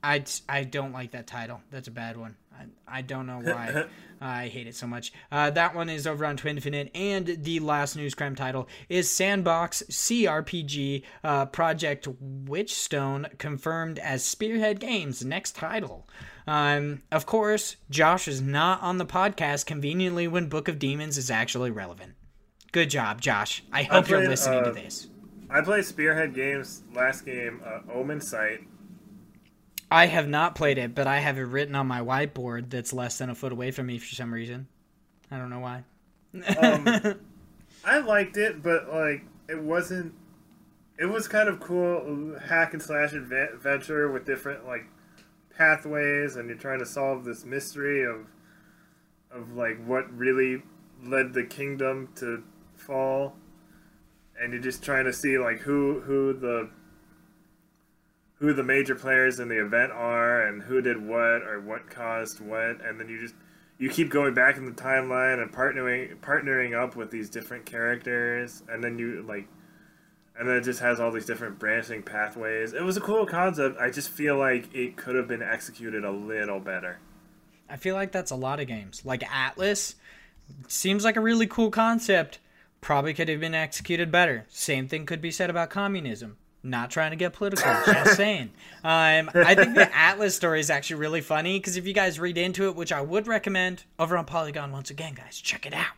I, I don't like that title. That's a bad one. I, I don't know why. *laughs* I hate it so much. Uh, that one is over on Twinfinite. And the last news crime title is Sandbox CRPG uh, Project Witchstone confirmed as Spearhead Games' next title. Um, of course, Josh is not on the podcast conveniently when Book of Demons is actually relevant. Good job, Josh. I hope you're listening to this. I played Spearhead Games last game, uh, Omensight. I have not played it, but I have it written on my whiteboard that's less than a foot away from me for some reason. I don't know why. um, *laughs* I liked it, but like it wasn't. It was kind of cool hack and slash adventure with different like pathways, and you're trying to solve this mystery of of like what really led the kingdom to fall and you're just trying to see like who who the who the major players in the event are and who did what or what caused what and then you just you keep going back in the timeline and partnering partnering up with these different characters and then you like and then it just has all these different branching pathways. It was a cool concept. I just feel like it could have been executed a little better. I feel like that's a lot of games. Like Atlas seems like a really cool concept. Probably could have been executed better. Same thing could be said about communism. Not trying to get political, just *laughs* saying. Um, I think the Atlas story is actually really funny because if you guys read into it, which I would recommend over on Polygon once again, guys, check it out.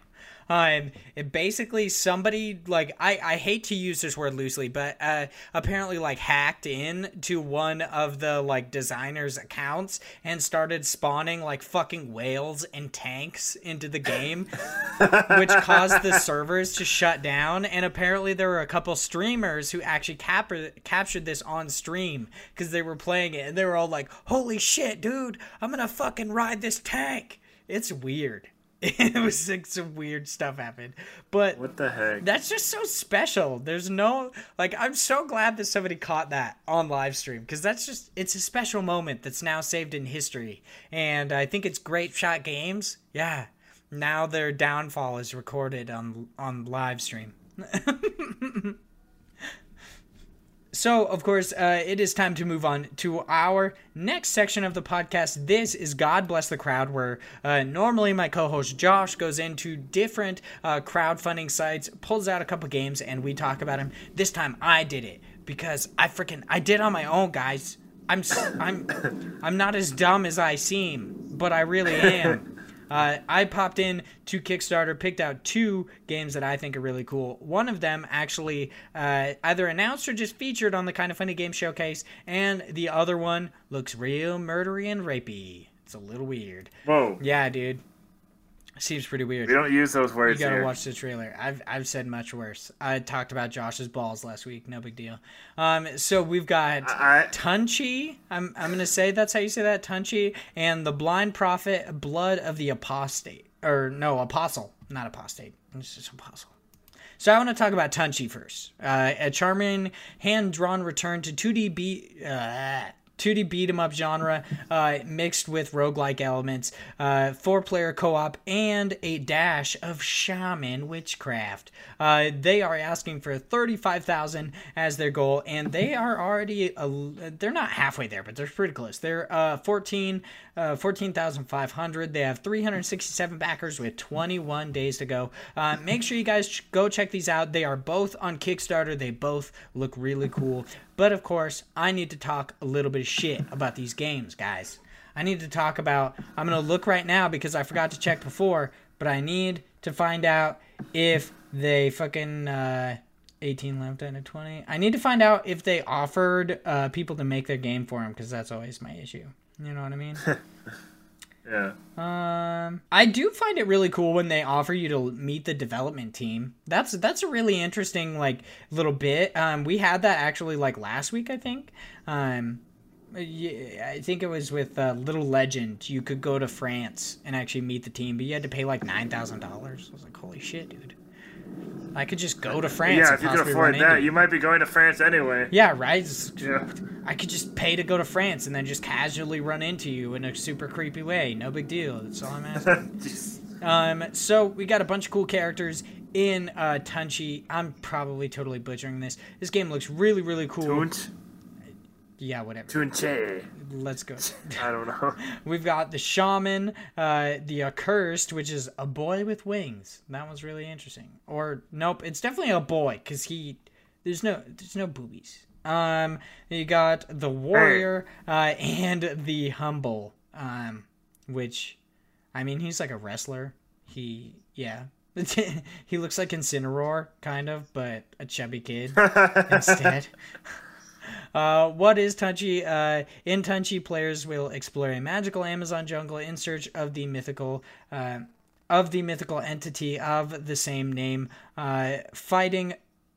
Um, basically somebody like I, I hate to use this word loosely, but uh, apparently like hacked in to one of the like designers' accounts and started spawning like fucking whales and tanks into the game, which caused the servers to shut down. And apparently there were a couple streamers who actually cap- captured this on stream because they were playing it and they were all like, "Holy shit, dude! I'm gonna fucking ride this tank." It's weird. *laughs* it was like some weird stuff happened. But what the heck? that's just so special. There's no like i'm so glad that somebody caught that on live stream because that's just it's a special moment that's now saved in history. And i think it's Grapeshot Games. Yeah. Now their downfall is recorded on on live stream *laughs* So, of course, uh, it is time to move on to our next section of the podcast. This is God Bless the Crowd, where uh, normally my co host Josh goes into different uh, crowdfunding sites, pulls out a couple games, and we talk about them. This time I did it because I freaking I did on my own, guys. I'm I'm *coughs* I'm not as dumb as I seem, but I really am. Uh, I popped in to Kickstarter, picked out two games that I think are really cool. One of them actually uh, either announced or just featured on the Kind of Funny Game Showcase, and the other one looks real murdery and rapey. It's a little weird. Whoa. Yeah, dude. Seems pretty weird. We don't use those words. You gotta here. watch the trailer. I've I've said much worse. I talked about Josh's balls last week. No big deal. Um, so we've got I- Tunchi. I'm I'm gonna say that's how you say that Tunchi and the blind prophet, blood of the apostate, or no apostle, not apostate. It's just apostle. So I want to talk about Tunchi first. Uh, a charming hand-drawn return to 2D beat. Uh, 2D beat 'em up genre uh, mixed with roguelike elements, uh, four player co op, and a dash of shaman witchcraft. Uh, they are asking for 35000 as their goal, and they are already, a, they're not halfway there, but they're pretty close. They're uh, 14, uh, 14,500. They have 367 backers with 21 days to go. Uh, make sure you guys go check these out. They are both on Kickstarter. They both look really cool. But of course, I need to talk a little bit of shit about these games, guys. I need to talk about. I'm going to look right now because I forgot to check before, but I need to find out if they fucking. Uh, 18 left out of 20. I need to find out if they offered uh, people to make their game for them because that's always my issue. You know what I mean? *laughs* Yeah. Um, I do find it really cool when they offer you to meet the development team. That's that's a really interesting like little bit. Um, we had that actually like last week, I think. Um, I think it was with uh, Little Legend. You could go to France and actually meet the team, but you had to pay like nine thousand dollars. I was like, holy shit, dude! I could just go to France. Yeah, if you can afford that, you might be going to France anyway. yeah, right. Yeah. I could just pay to go to France and then just casually run into you in a super creepy way. No big deal. That's all I'm *laughs* asking. Um, so we got a bunch of cool characters in uh, Tunchi. I'm probably totally butchering this. This game looks really, really cool. Yeah, whatever. Tunche. Let's go. *laughs* I don't know. *laughs* We've got the shaman, uh, the accursed, which is a boy with wings. That one's really interesting. Or nope, it's definitely a boy because he there's no there's no boobies. Um, you got the warrior uh, and the humble, um, which I mean he's like a wrestler. He yeah. *laughs* he looks like Incineroar, kind of, but a chubby kid instead. Uh, what is Tunchi? Uh, in Tunchi, players will explore a magical Amazon jungle in search of the mythical, uh, of the mythical entity of the same name. Uh, fighting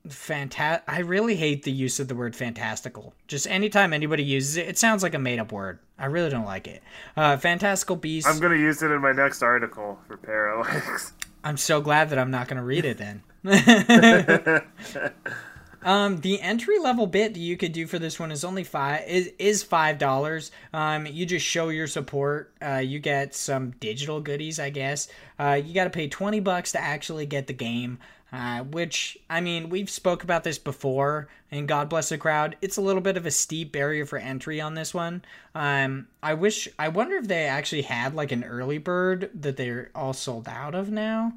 fanta- I really hate the use of the word fantastical. Just anytime anybody uses it, it sounds like a made-up word. I really don't like it. Uh, fantastical beast. I'm gonna use it in my next article for Parallax. I'm so glad that I'm not going to read it then. *laughs* *laughs* um, the entry level bit that you could do for this one is only five is is five dollars. Um, you just show your support. Uh, you get some digital goodies, I guess. Uh, you got to pay twenty bucks to actually get the game. Uh, which I mean, we've spoke about this before, and God bless the crowd. It's a little bit of a steep barrier for entry on this one. Um, I wish, I wonder if they actually had like an early bird that they're all sold out of now.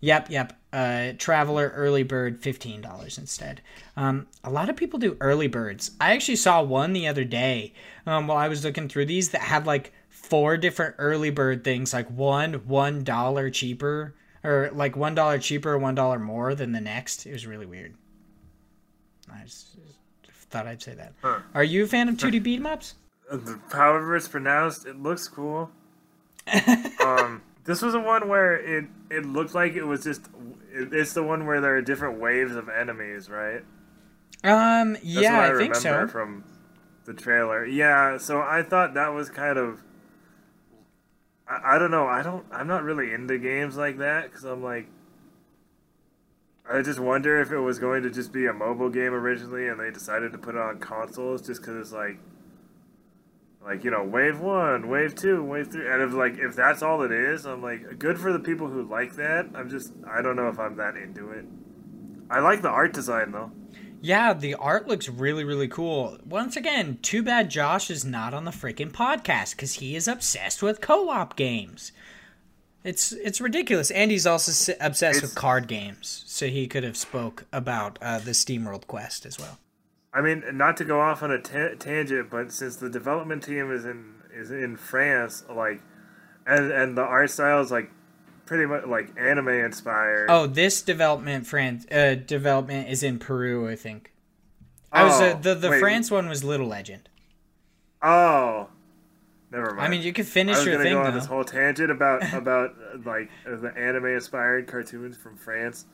Yep, yep. Uh, Traveler early bird, fifteen dollars instead. Um, a lot of people do early birds. I actually saw one the other day um, while I was looking through these that had like four different early bird things, like one one dollar cheaper, or like one dollar cheaper, one dollar more than the next. It was really weird. I just, just thought I'd say that. Huh. Are you a fan of 2D beat 'em ups? The- However it's pronounced, it looks cool. *laughs* um, this was the one where it it looked like it was just. It, it's the one where there are different waves of enemies, right? Um, That's yeah, I, I, think remember so. from the trailer. Yeah, so I thought that was kind of. I, I don't know. I don't. I'm not really into games like that because I'm like. I just wonder if it was going to just be a mobile game originally, and they decided to put it on consoles just because it's like, like you know, wave one, wave two, wave three, and if like if that's all it is, I'm like, good for the people who like that. I'm just, I don't know if I'm that into it. I like the art design though. Yeah, the art looks really, really cool. Once again, too bad Josh is not on the freaking podcast because he is obsessed with co-op games. It's it's ridiculous, and he's also obsessed It's- with card games, so he could have spoke about uh, the SteamWorld Quest as well. I mean, not to go off on a ta- tangent, but since the development team is in is in France, like, and and the art style is like pretty much like anime inspired. Oh, this development France uh, development is in Peru, I think. I was uh, Oh, the the wait. France one was Little Legend. Oh, Never mind. I mean, you can I finish was your gonna thing go though. on this whole tangent about about uh, like uh, the anime-inspired cartoons from France.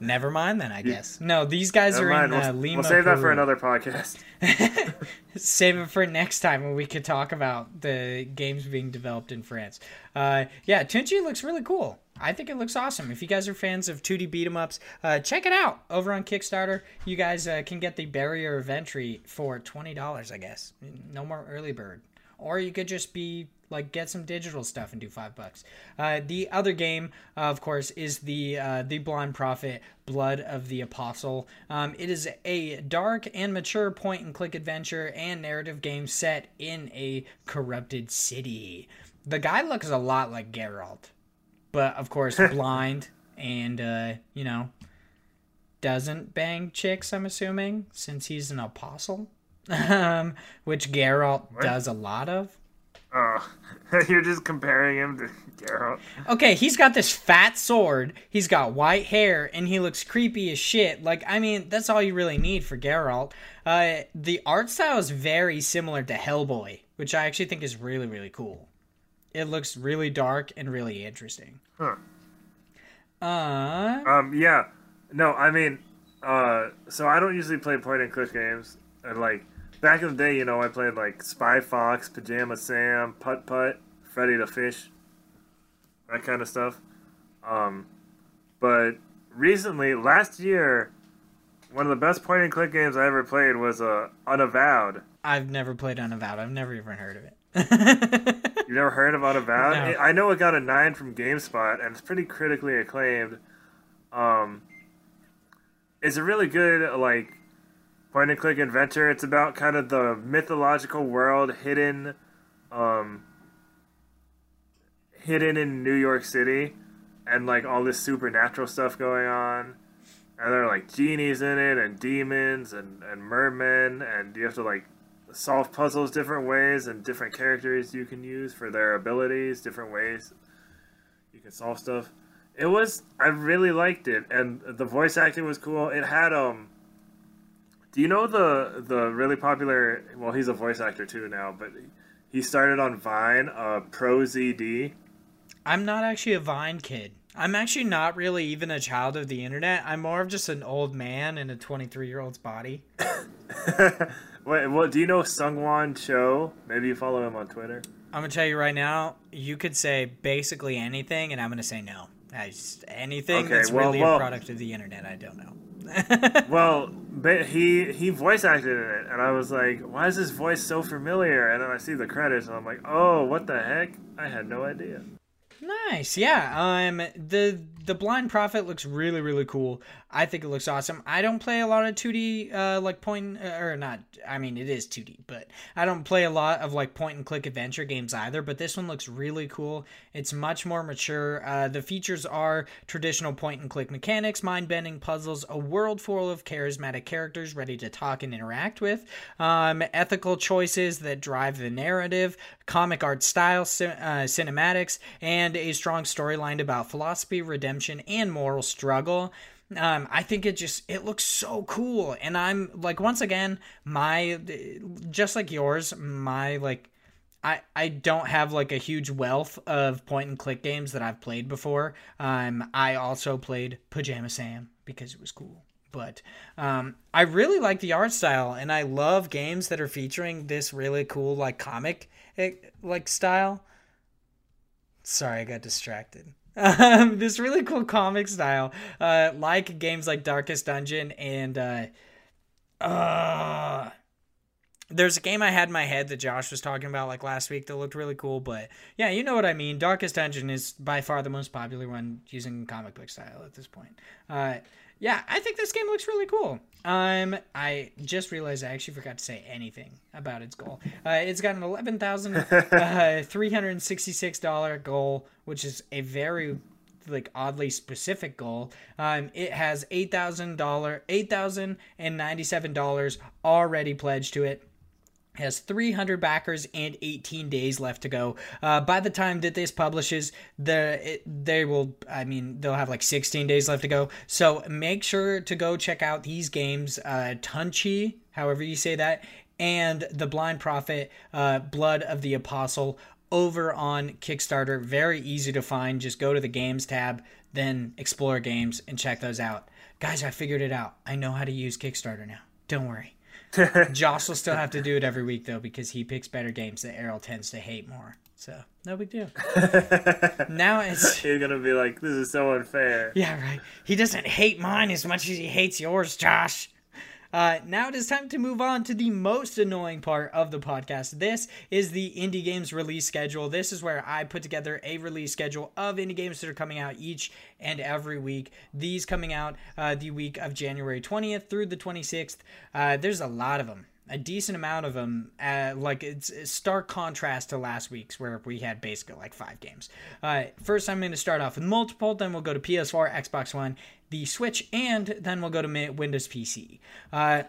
Never mind then, I guess. No, these guys Never are in mind. uh, We'll, Lima. we'll save that for another podcast. *laughs* Save it for next time when we could talk about the games being developed in France. Uh, yeah, Tunchi looks really cool. I think it looks awesome. If you guys are fans of 2D beat 'em ups, uh, check it out over on Kickstarter. You guys uh, can get the barrier of entry for twenty dollars, I guess. No more early bird, or you could just be like get some digital stuff and do five bucks. Uh, the other game, uh, of course, is the uh, the Blind Prophet Blood of the Apostle. Um, it is a dark and mature point and click adventure and narrative game set in a corrupted city. The guy looks a lot like Geralt, but of course *laughs* blind and uh, you know doesn't bang chicks. I'm assuming since he's an apostle, *laughs* um, which Geralt does a lot of. Oh, *laughs* you're just comparing him to Geralt. Okay, he's got this fat sword, he's got white hair, and he looks creepy as shit. Like, I mean, that's all you really need for Geralt. Uh, the art style is very similar to Hellboy, which I actually think is really, really cool. It looks really dark and really interesting. Huh. Uh, Um, yeah. No, I mean, uh, so I don't usually play point and click games. And like back in the day, you know, I played like Spy Fox, Pajama Sam, Putt Putt, Freddy the Fish, that kind of stuff. Um, but recently, last year, one of the best point and click games I ever played was uh, Unavowed. I've never played Unavowed. I've never even heard of it. *laughs* *laughs* You've never heard of Unavowed? No. I know it got a nine from GameSpot, and it's pretty critically acclaimed. Um, it's a really good like point and click adventure. It's about kind of the mythological world hidden, um, hidden in New York City, and like all this supernatural stuff going on. And there are like genies in it, and demons, and and mermen, and you have to like solve puzzles different ways, and different characters you can use for their abilities, different ways you can solve stuff. It was I really liked it, and the voice acting was cool. It had um. Do you know the the really popular? Well, he's a voice actor too now, but he started on Vine. Uh, ProZD. I'm not actually a Vine kid. I'm actually not really even a child of the internet. I'm more of just an old man in a 23 year old's body. *laughs* Wait, what? Do you know Sungwon Cho? Maybe you follow him on Twitter. I'm gonna tell you right now, you could say basically anything, and I'm gonna say no. I just, anything Okay, that's well- really well- a product of the internet, I don't know. *laughs* Well, but he he voice acted in it, and I was like, "Why is his voice so familiar?" And then I see the credits, and I'm like, "Oh, what the heck? I had no idea." Nice, yeah. Um, the the Blind Prophet looks really really cool. I think it looks awesome. I don't play a lot of 2D uh like point uh, or not. I mean, it is 2D, but I don't play a lot of like point and click adventure games either. But this one looks really cool. It's much more mature. Uh, the features are traditional point and click mechanics, mind bending puzzles, a world full of charismatic characters ready to talk and interact with, um, ethical choices that drive the narrative, comic art style, uh, cinematics, and a strong storyline about philosophy, redemption, and moral struggle. Um, I think it just it looks so cool, and I'm like once again my just like yours, my like I I don't have like a huge wealth of point and click games that I've played before. Um, I also played Pajama Sam because it was cool. But um, I really like the art style, and I love games that are featuring this really cool like comic eh, like style. Sorry, I got distracted. Um, this really cool comic style, uh, like games like Darkest Dungeon and uh, uh, there's a game I had in my head that Josh was talking about like last week that looked really cool, but yeah, you know what I mean. Darkest Dungeon is by far the most popular one using comic book style at this point. Uh, yeah, I think this game looks really cool. Um, I just realized I actually forgot to say anything about its goal. Uh, it's got an eleven thousand *laughs* uh, three hundred sixty-six dollar goal, which is a very like oddly specific goal. Um, it has eight thousand dollar, eight thousand and ninety-seven dollars already pledged to it has 300 backers and 18 days left to go. Uh, by the time that this publishes, the they will. I mean, they'll have like 16 days left to go. So make sure to go check out these games. Uh, Tunchi, however you say that, and The Blind Prophet, uh, Blood of the Apostle over on Kickstarter. Very easy to find. Just go to the games tab, then explore games and check those out. Guys, I figured it out. I know how to use Kickstarter now. Don't worry. *laughs* Josh will still have to do it every week though because he picks better games that Errol tends to hate more. So no big deal. *laughs* now it's *laughs* You're gonna be like, this is so unfair. yeah right. He doesn't hate mine as much as he hates yours, Josh. Uh, now it is time to move on to the most annoying part of the podcast. This is the indie games release schedule. This is where I put together a release schedule of indie games that are coming out each and every week. These coming out uh, the week of January 20th through the 26th. Uh, there's a lot of them a decent amount of them. Uh, like it's, stark contrast to last week's where we had basically like five games. Uh, first, I'm going to start off with multiple. Then we'll go to PS4, Xbox One, the Switch, and then we'll go to Windows PC. Uh,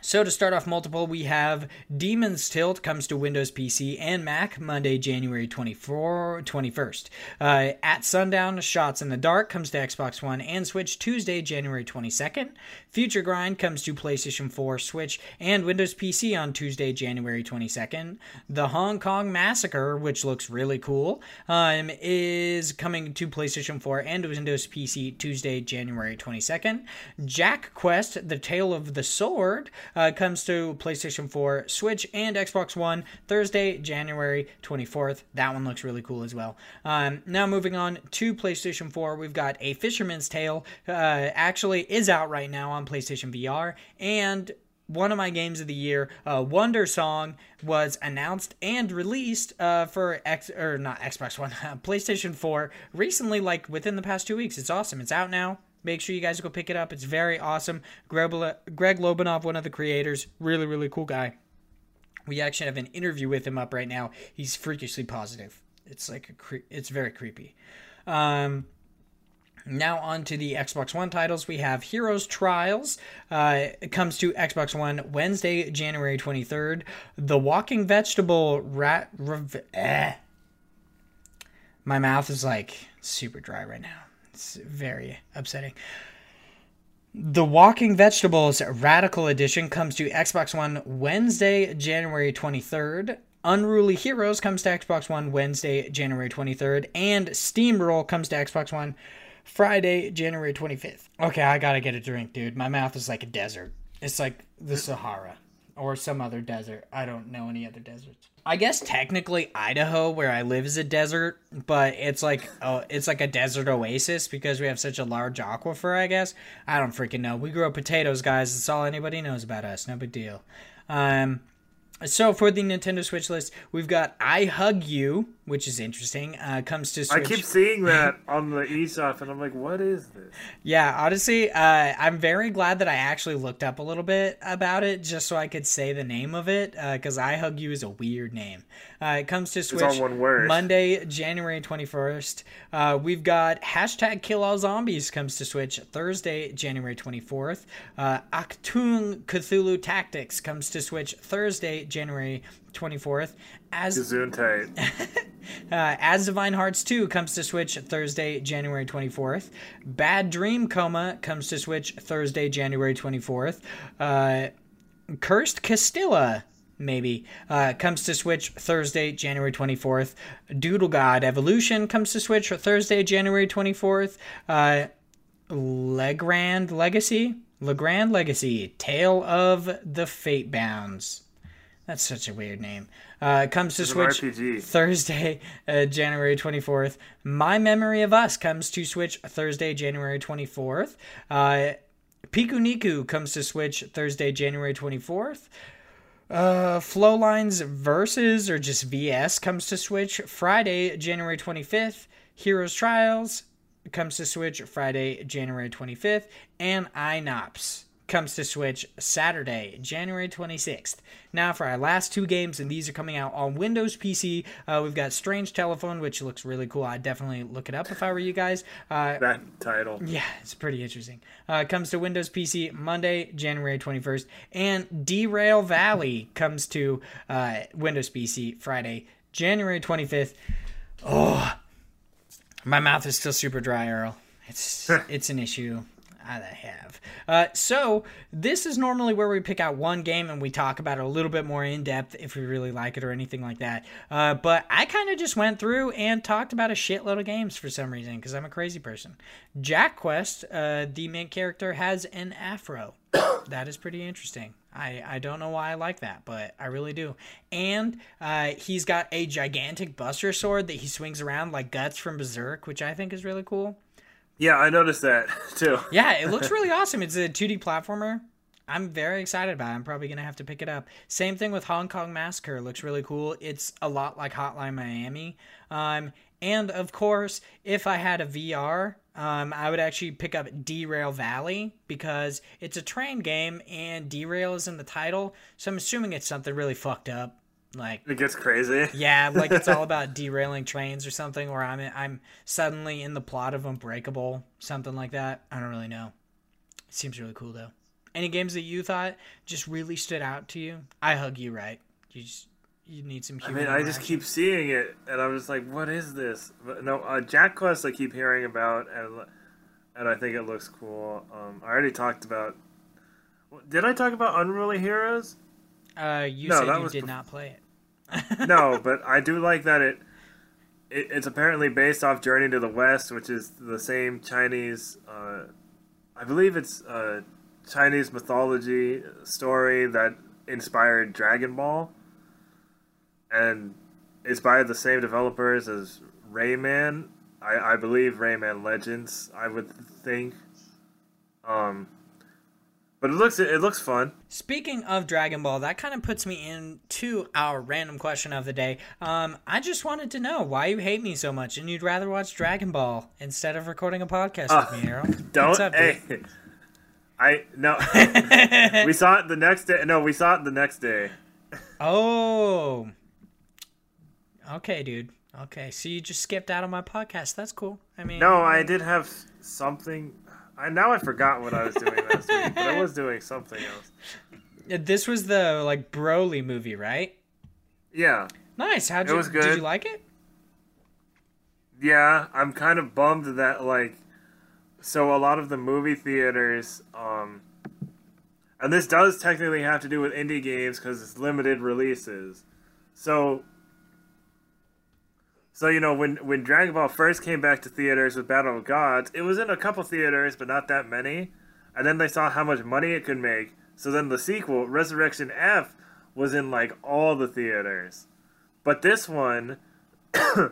so to start off multiple, we have Demon's Tilt comes to Windows PC and Mac Monday, January 24, 21st. Uh, At Sundown, Shots in the Dark comes to Xbox One and Switch Tuesday, January 22nd. Futuregrind comes to PlayStation 4, Switch, and Windows PC on Tuesday, January 22nd. The Hong Kong Massacre, which looks really cool, um, is coming to PlayStation 4 and Windows PC Tuesday, January 22nd. Jack Quest, The Tale of the Sword, uh, comes to PlayStation 4, Switch, and Xbox One Thursday, January 24th. That one looks really cool as well. Um, now, moving on to PlayStation 4, we've got A Fisherman's Tale. Uh, actually, is out right now on PlayStation VR, and one of my games of the year, uh, Wandersong, was announced and released uh, for X or not Xbox One, *laughs* PlayStation 4 recently, like within the past two weeks. It's awesome. It's out now. Make sure you guys go pick it up. It's very awesome. Greg, Lobanov, one of the creators, really, really cool guy. We actually have an interview with him up right now. He's freakishly positive. It's like a cre- it's very creepy. Um, now on to the Xbox One titles. We have Heroes Trials. Uh, it comes to Xbox One Wednesday, January 23rd. The Walking Vegetable Rat. Rev- eh. My mouth is like super dry right now. It's very upsetting. The Walking Vegetables Radical Edition comes to Xbox One Wednesday, January 23rd. Unruly Heroes comes to Xbox One Wednesday, January 23rd. And Steamroll comes to Xbox One Friday, January 25th. Okay, I gotta get a drink, dude. My mouth is like a desert. It's like the Sahara or some other desert. I don't know any other deserts. I guess technically Idaho, where I live, is a desert, but it's like oh, it's like a desert oasis because we have such a large aquifer. I guess I don't freaking know. We grow potatoes, guys. That's all anybody knows about us. No big deal. Um, so for the Nintendo Switch list, we've got I Hug You, which is interesting. Uh, comes to Switch. I keep seeing that *laughs* on the eShop, and I'm like, what is this? Yeah, honestly, uh, I'm very glad that I actually looked up a little bit about it just so I could say the name of it, because uh, I Hug You is a weird name. Uh, it comes to Switch one word. Monday, January 21st. Uh, we've got hashtag Kill All Zombies comes to Switch Thursday, January 24th. Uh, Cthulhu Tactics comes to Switch Thursday, January 24th. As Gesundheit. *laughs* uh, Asdivine Hearts 2 comes to Switch Thursday, January 24th. Bad Dream Coma comes to Switch Thursday, January 24th. Uh, Cursed Castilla maybe uh, comes to Switch Thursday, January 24th. Doodle God Evolution comes to Switch Thursday, January 24th. Uh, Legrand Legacy, Legrand Legacy, Tale of the Fatebounds. That's such a weird name. Uh, comes to It's Switch Thursday, uh, January 24th. My Memory of Us comes to Switch Thursday, January 24th. Uh, Pikuniku comes to Switch Thursday, January 24th. Uh, Flowlines Versus or just VS comes to Switch Friday, January 25th. Heroes Trials comes to Switch Friday, January 25th. And INOPS comes to Switch Saturday, January 26th. Now, for our last two games, and these are coming out on Windows PC, uh, we've got Strange Telephone, which looks really cool. I'd definitely look it up if I were you guys. Uh, That title. yeah, it's pretty interesting. Uh, comes to Windows PC Monday, January 21st. And Derail Valley comes to uh, Windows PC Friday, January 25th. Oh, my mouth is still super dry, Earl. It's *laughs* it's an issue. I have. Uh, so this is normally where we pick out one game and we talk about it a little bit more in depth if we really like it or anything like that. Uh, but I kind of just went through and talked about a shitload of games for some reason because I'm a crazy person. Jack Quest, uh, the main character, has an afro. *coughs* that is pretty interesting. I, I don't know why I like that, but I really do. And uh, he's got a gigantic Buster Sword that he swings around like Guts from Berserk, which I think is really cool. Yeah, I noticed that *laughs* too. yeah, it looks *laughs* really awesome. It's a 2D platformer. I'm very excited about it. I'm probably going to have to pick it up. Same thing with Hong Kong Massacre. It looks really cool. It's a lot like Hotline Miami. Um, and of course, if I had a VR, um, I would actually pick up Derail Valley because it's a train game and Derail is in the title. So I'm assuming it's something really fucked up. Like it gets crazy. Yeah, like it's all *laughs* about derailing trains or something, or I'm I'm suddenly in the plot of Unbreakable, something like that. I don't really know. It seems really cool though. Any games that you thought just really stood out to you? I hug you right. You just you need some. I mean, I just keep seeing it, and I'm just like, what is this? But no, uh, Jack Quest I keep hearing about, and and I think it looks cool. Um, I already talked about. Did I talk about Unruly Heroes? Uh, you no, said you did not play it. *laughs* no, *laughs* but I do like that it, it, It's apparently based off Journey to the West, which is the same Chinese. Uh, I believe it's a Chinese mythology story that inspired Dragon Ball, and it's by the same developers as Rayman. I, I believe Rayman Legends. I would think. Um, but it looks it looks fun. Speaking of Dragon Ball, that kind of puts me into our random question of the day. Um, I just wanted to know why you hate me so much, and you'd rather watch Dragon Ball instead of recording a podcast uh, with me, Arrow. *laughs* Don't. Up, hey, I no. *laughs* we saw it the next day. No, we saw it the next day. oh. Okay, dude. Okay, so you just skipped out on my podcast. That's cool. I mean, no, I did have something. I now I forgot what I was doing last week, but I was doing something else. This was the like Broly movie, right? Yeah. Nice. How did you did you like it? Yeah, I'm kind of bummed that like so a lot of the movie theaters um and this does technically have to do with indie games cuz it's limited releases. So so you know when when Dragon Ball first came back to theaters with Battle of Gods, it was in a couple theaters, but not that many. And then they saw how much money it could make. So then the sequel, Resurrection F, was in like all the theaters. But this one *coughs*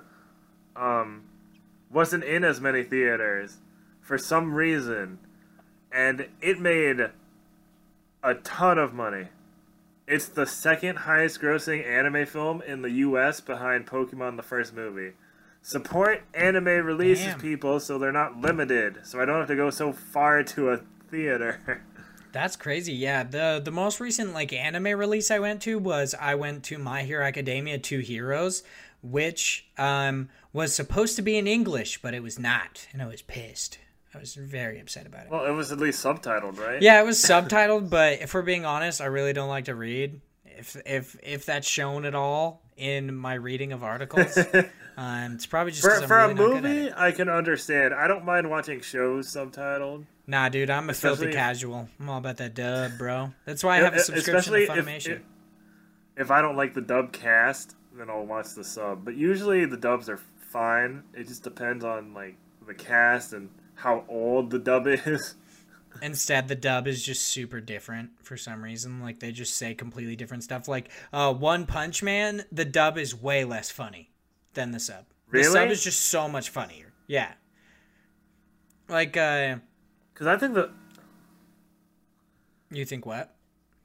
um wasn't in as many theaters for some reason. And it made a ton of money. It's the second highest grossing anime film in the US behind Pokemon the first movie. Support anime releases Damn. people so they're not limited, so I don't have to go so far to a theater. *laughs* That's crazy. Yeah, the the most recent like anime release I went to was I went to My Hero Academia 2 Heroes, which um was supposed to be in English, but it was not, and I was pissed. I was very upset about it. Well, it was at least subtitled, right? Yeah, it was subtitled, *laughs* but if we're being honest, I really don't like to read. If if if that's shown at all in my reading of articles, *laughs* um, it's probably just for, for really a movie. I can understand. I don't mind watching shows subtitled. Nah, dude, I'm a Especially filthy casual. I'm all about that dub, bro. That's why I have a subscription to Funimation. If, if I don't like the dub cast, then I'll watch the sub. But usually the dubs are fine. It just depends on like the cast and how old the dub is. Instead, the dub is just super different for some reason. Like they just say completely different stuff. Like uh, One Punch Man, the dub is way less funny than the sub. Really? The sub is just so much funnier. Yeah. Like, uh, because I think the. You think what?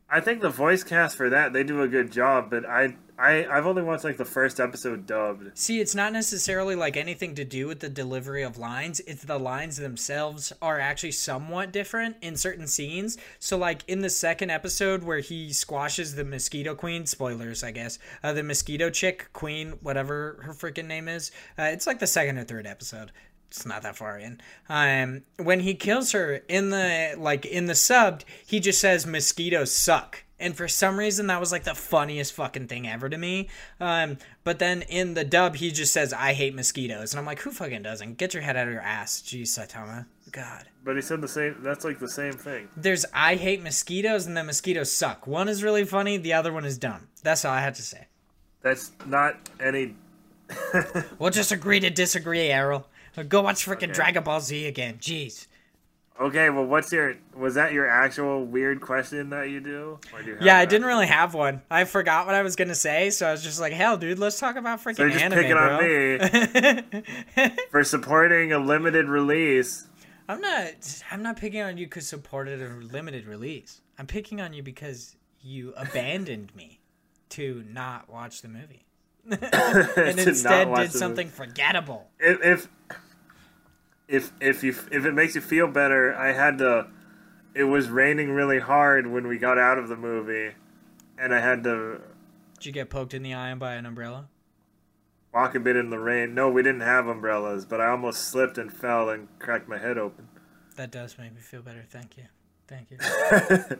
I think the voice cast for that they do a good job, but I I I've only watched like the first episode dubbed. See, it's not necessarily like anything to do with the delivery of lines. It's the lines themselves are actually somewhat different in certain scenes. So like in the second episode where he squashes the mosquito queen, spoilers, I guess. Uh, the mosquito chick queen, whatever her freaking name is. Uh, it's like the second or third episode it's not that far in. Um, when he kills her in the like in the subbed, he just says mosquitoes suck, and for some reason that was like the funniest fucking thing ever to me. Um, but then in the dub, he just says, "I hate mosquitoes," and I'm like, "Who fucking doesn't? Get your head out of your ass, jeez, Saitama." God. But he said the same. That's like the same thing. There's I hate mosquitoes, and then mosquitoes suck. One is really funny, the other one is dumb. That's all I had to say. That's not any. *laughs* we'll just agree to disagree, Errol. Go watch freaking Okay. Dragon Ball Z again. Jeez. Okay, well, what's your? Was that your actual weird question that you do? Or do you have Yeah, I didn't really have one. I forgot what I was gonna say, so I was just like, "Hell, dude, let's talk about freaking So you're just anime, picking bro." on me *laughs* for supporting a limited release. I'm not. I'm not picking on you because supported a limited release. I'm picking on you because you *laughs* abandoned me to not watch the movie, *laughs* and instead did something forgettable. If if if if you if it makes you feel better, I had to. It was raining really hard when we got out of the movie, and I had to Did you get poked in the eye by an umbrella? walk a bit in the rain. No, we didn't have umbrellas, but I almost slipped and fell and cracked my head open. That does make me feel better. Thank you. Thank you. *laughs*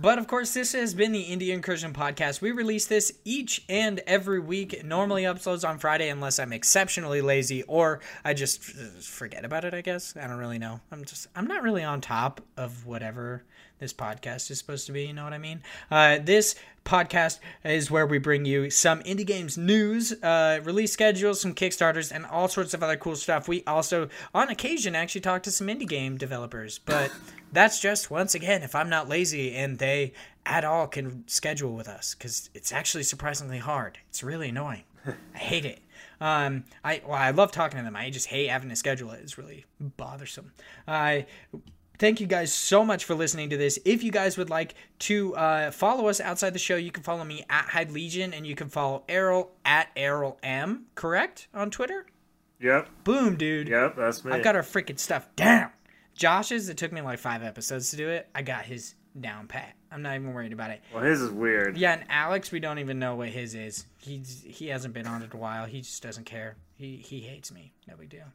but of course, this has been the Indie Incursion podcast. We release this each and every week. Normally uploads on Friday unless I'm exceptionally lazy or I just forget about it, I guess. I don't really know. I'm just, I'm not really on top of whatever this podcast is supposed to be. You know what I mean? Uh, this podcast is where we bring you some indie games news, uh, release schedules, some Kickstarters, and all sorts of other cool stuff. We also, on occasion, actually talk to some indie game developers, but that's just once again if I'm not lazy and they at all can schedule with us because it's actually surprisingly hard. It's really annoying. *laughs* I hate it. Um, I well, I love talking to them. I just hate having to schedule it. It's really bothersome. I thank you guys so much for listening to this. If you guys would like to uh, follow us outside the show, you can follow me at Hyde Legion and you can follow Errol at Errol M. Correct on Twitter. Yep, Boom, dude. yep, that's me. I've got our freaking stuff down. Josh's, it took me like five episodes to do it. I got his down pat. I'm not even worried about it. Well, his is weird. Yeah, and Alex, we don't even know what his is. He's he hasn't been on it a while. He just doesn't care. He he hates me. No big deal.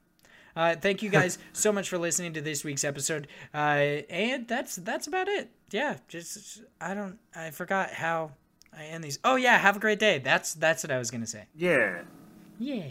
Uh, thank you guys *laughs* so much for listening to this week's episode. Uh, and that's that's about it. Yeah, just I don't I forgot how I end these. Oh yeah, have a great day. That's that's what I was gonna say. Yeah. Yeah.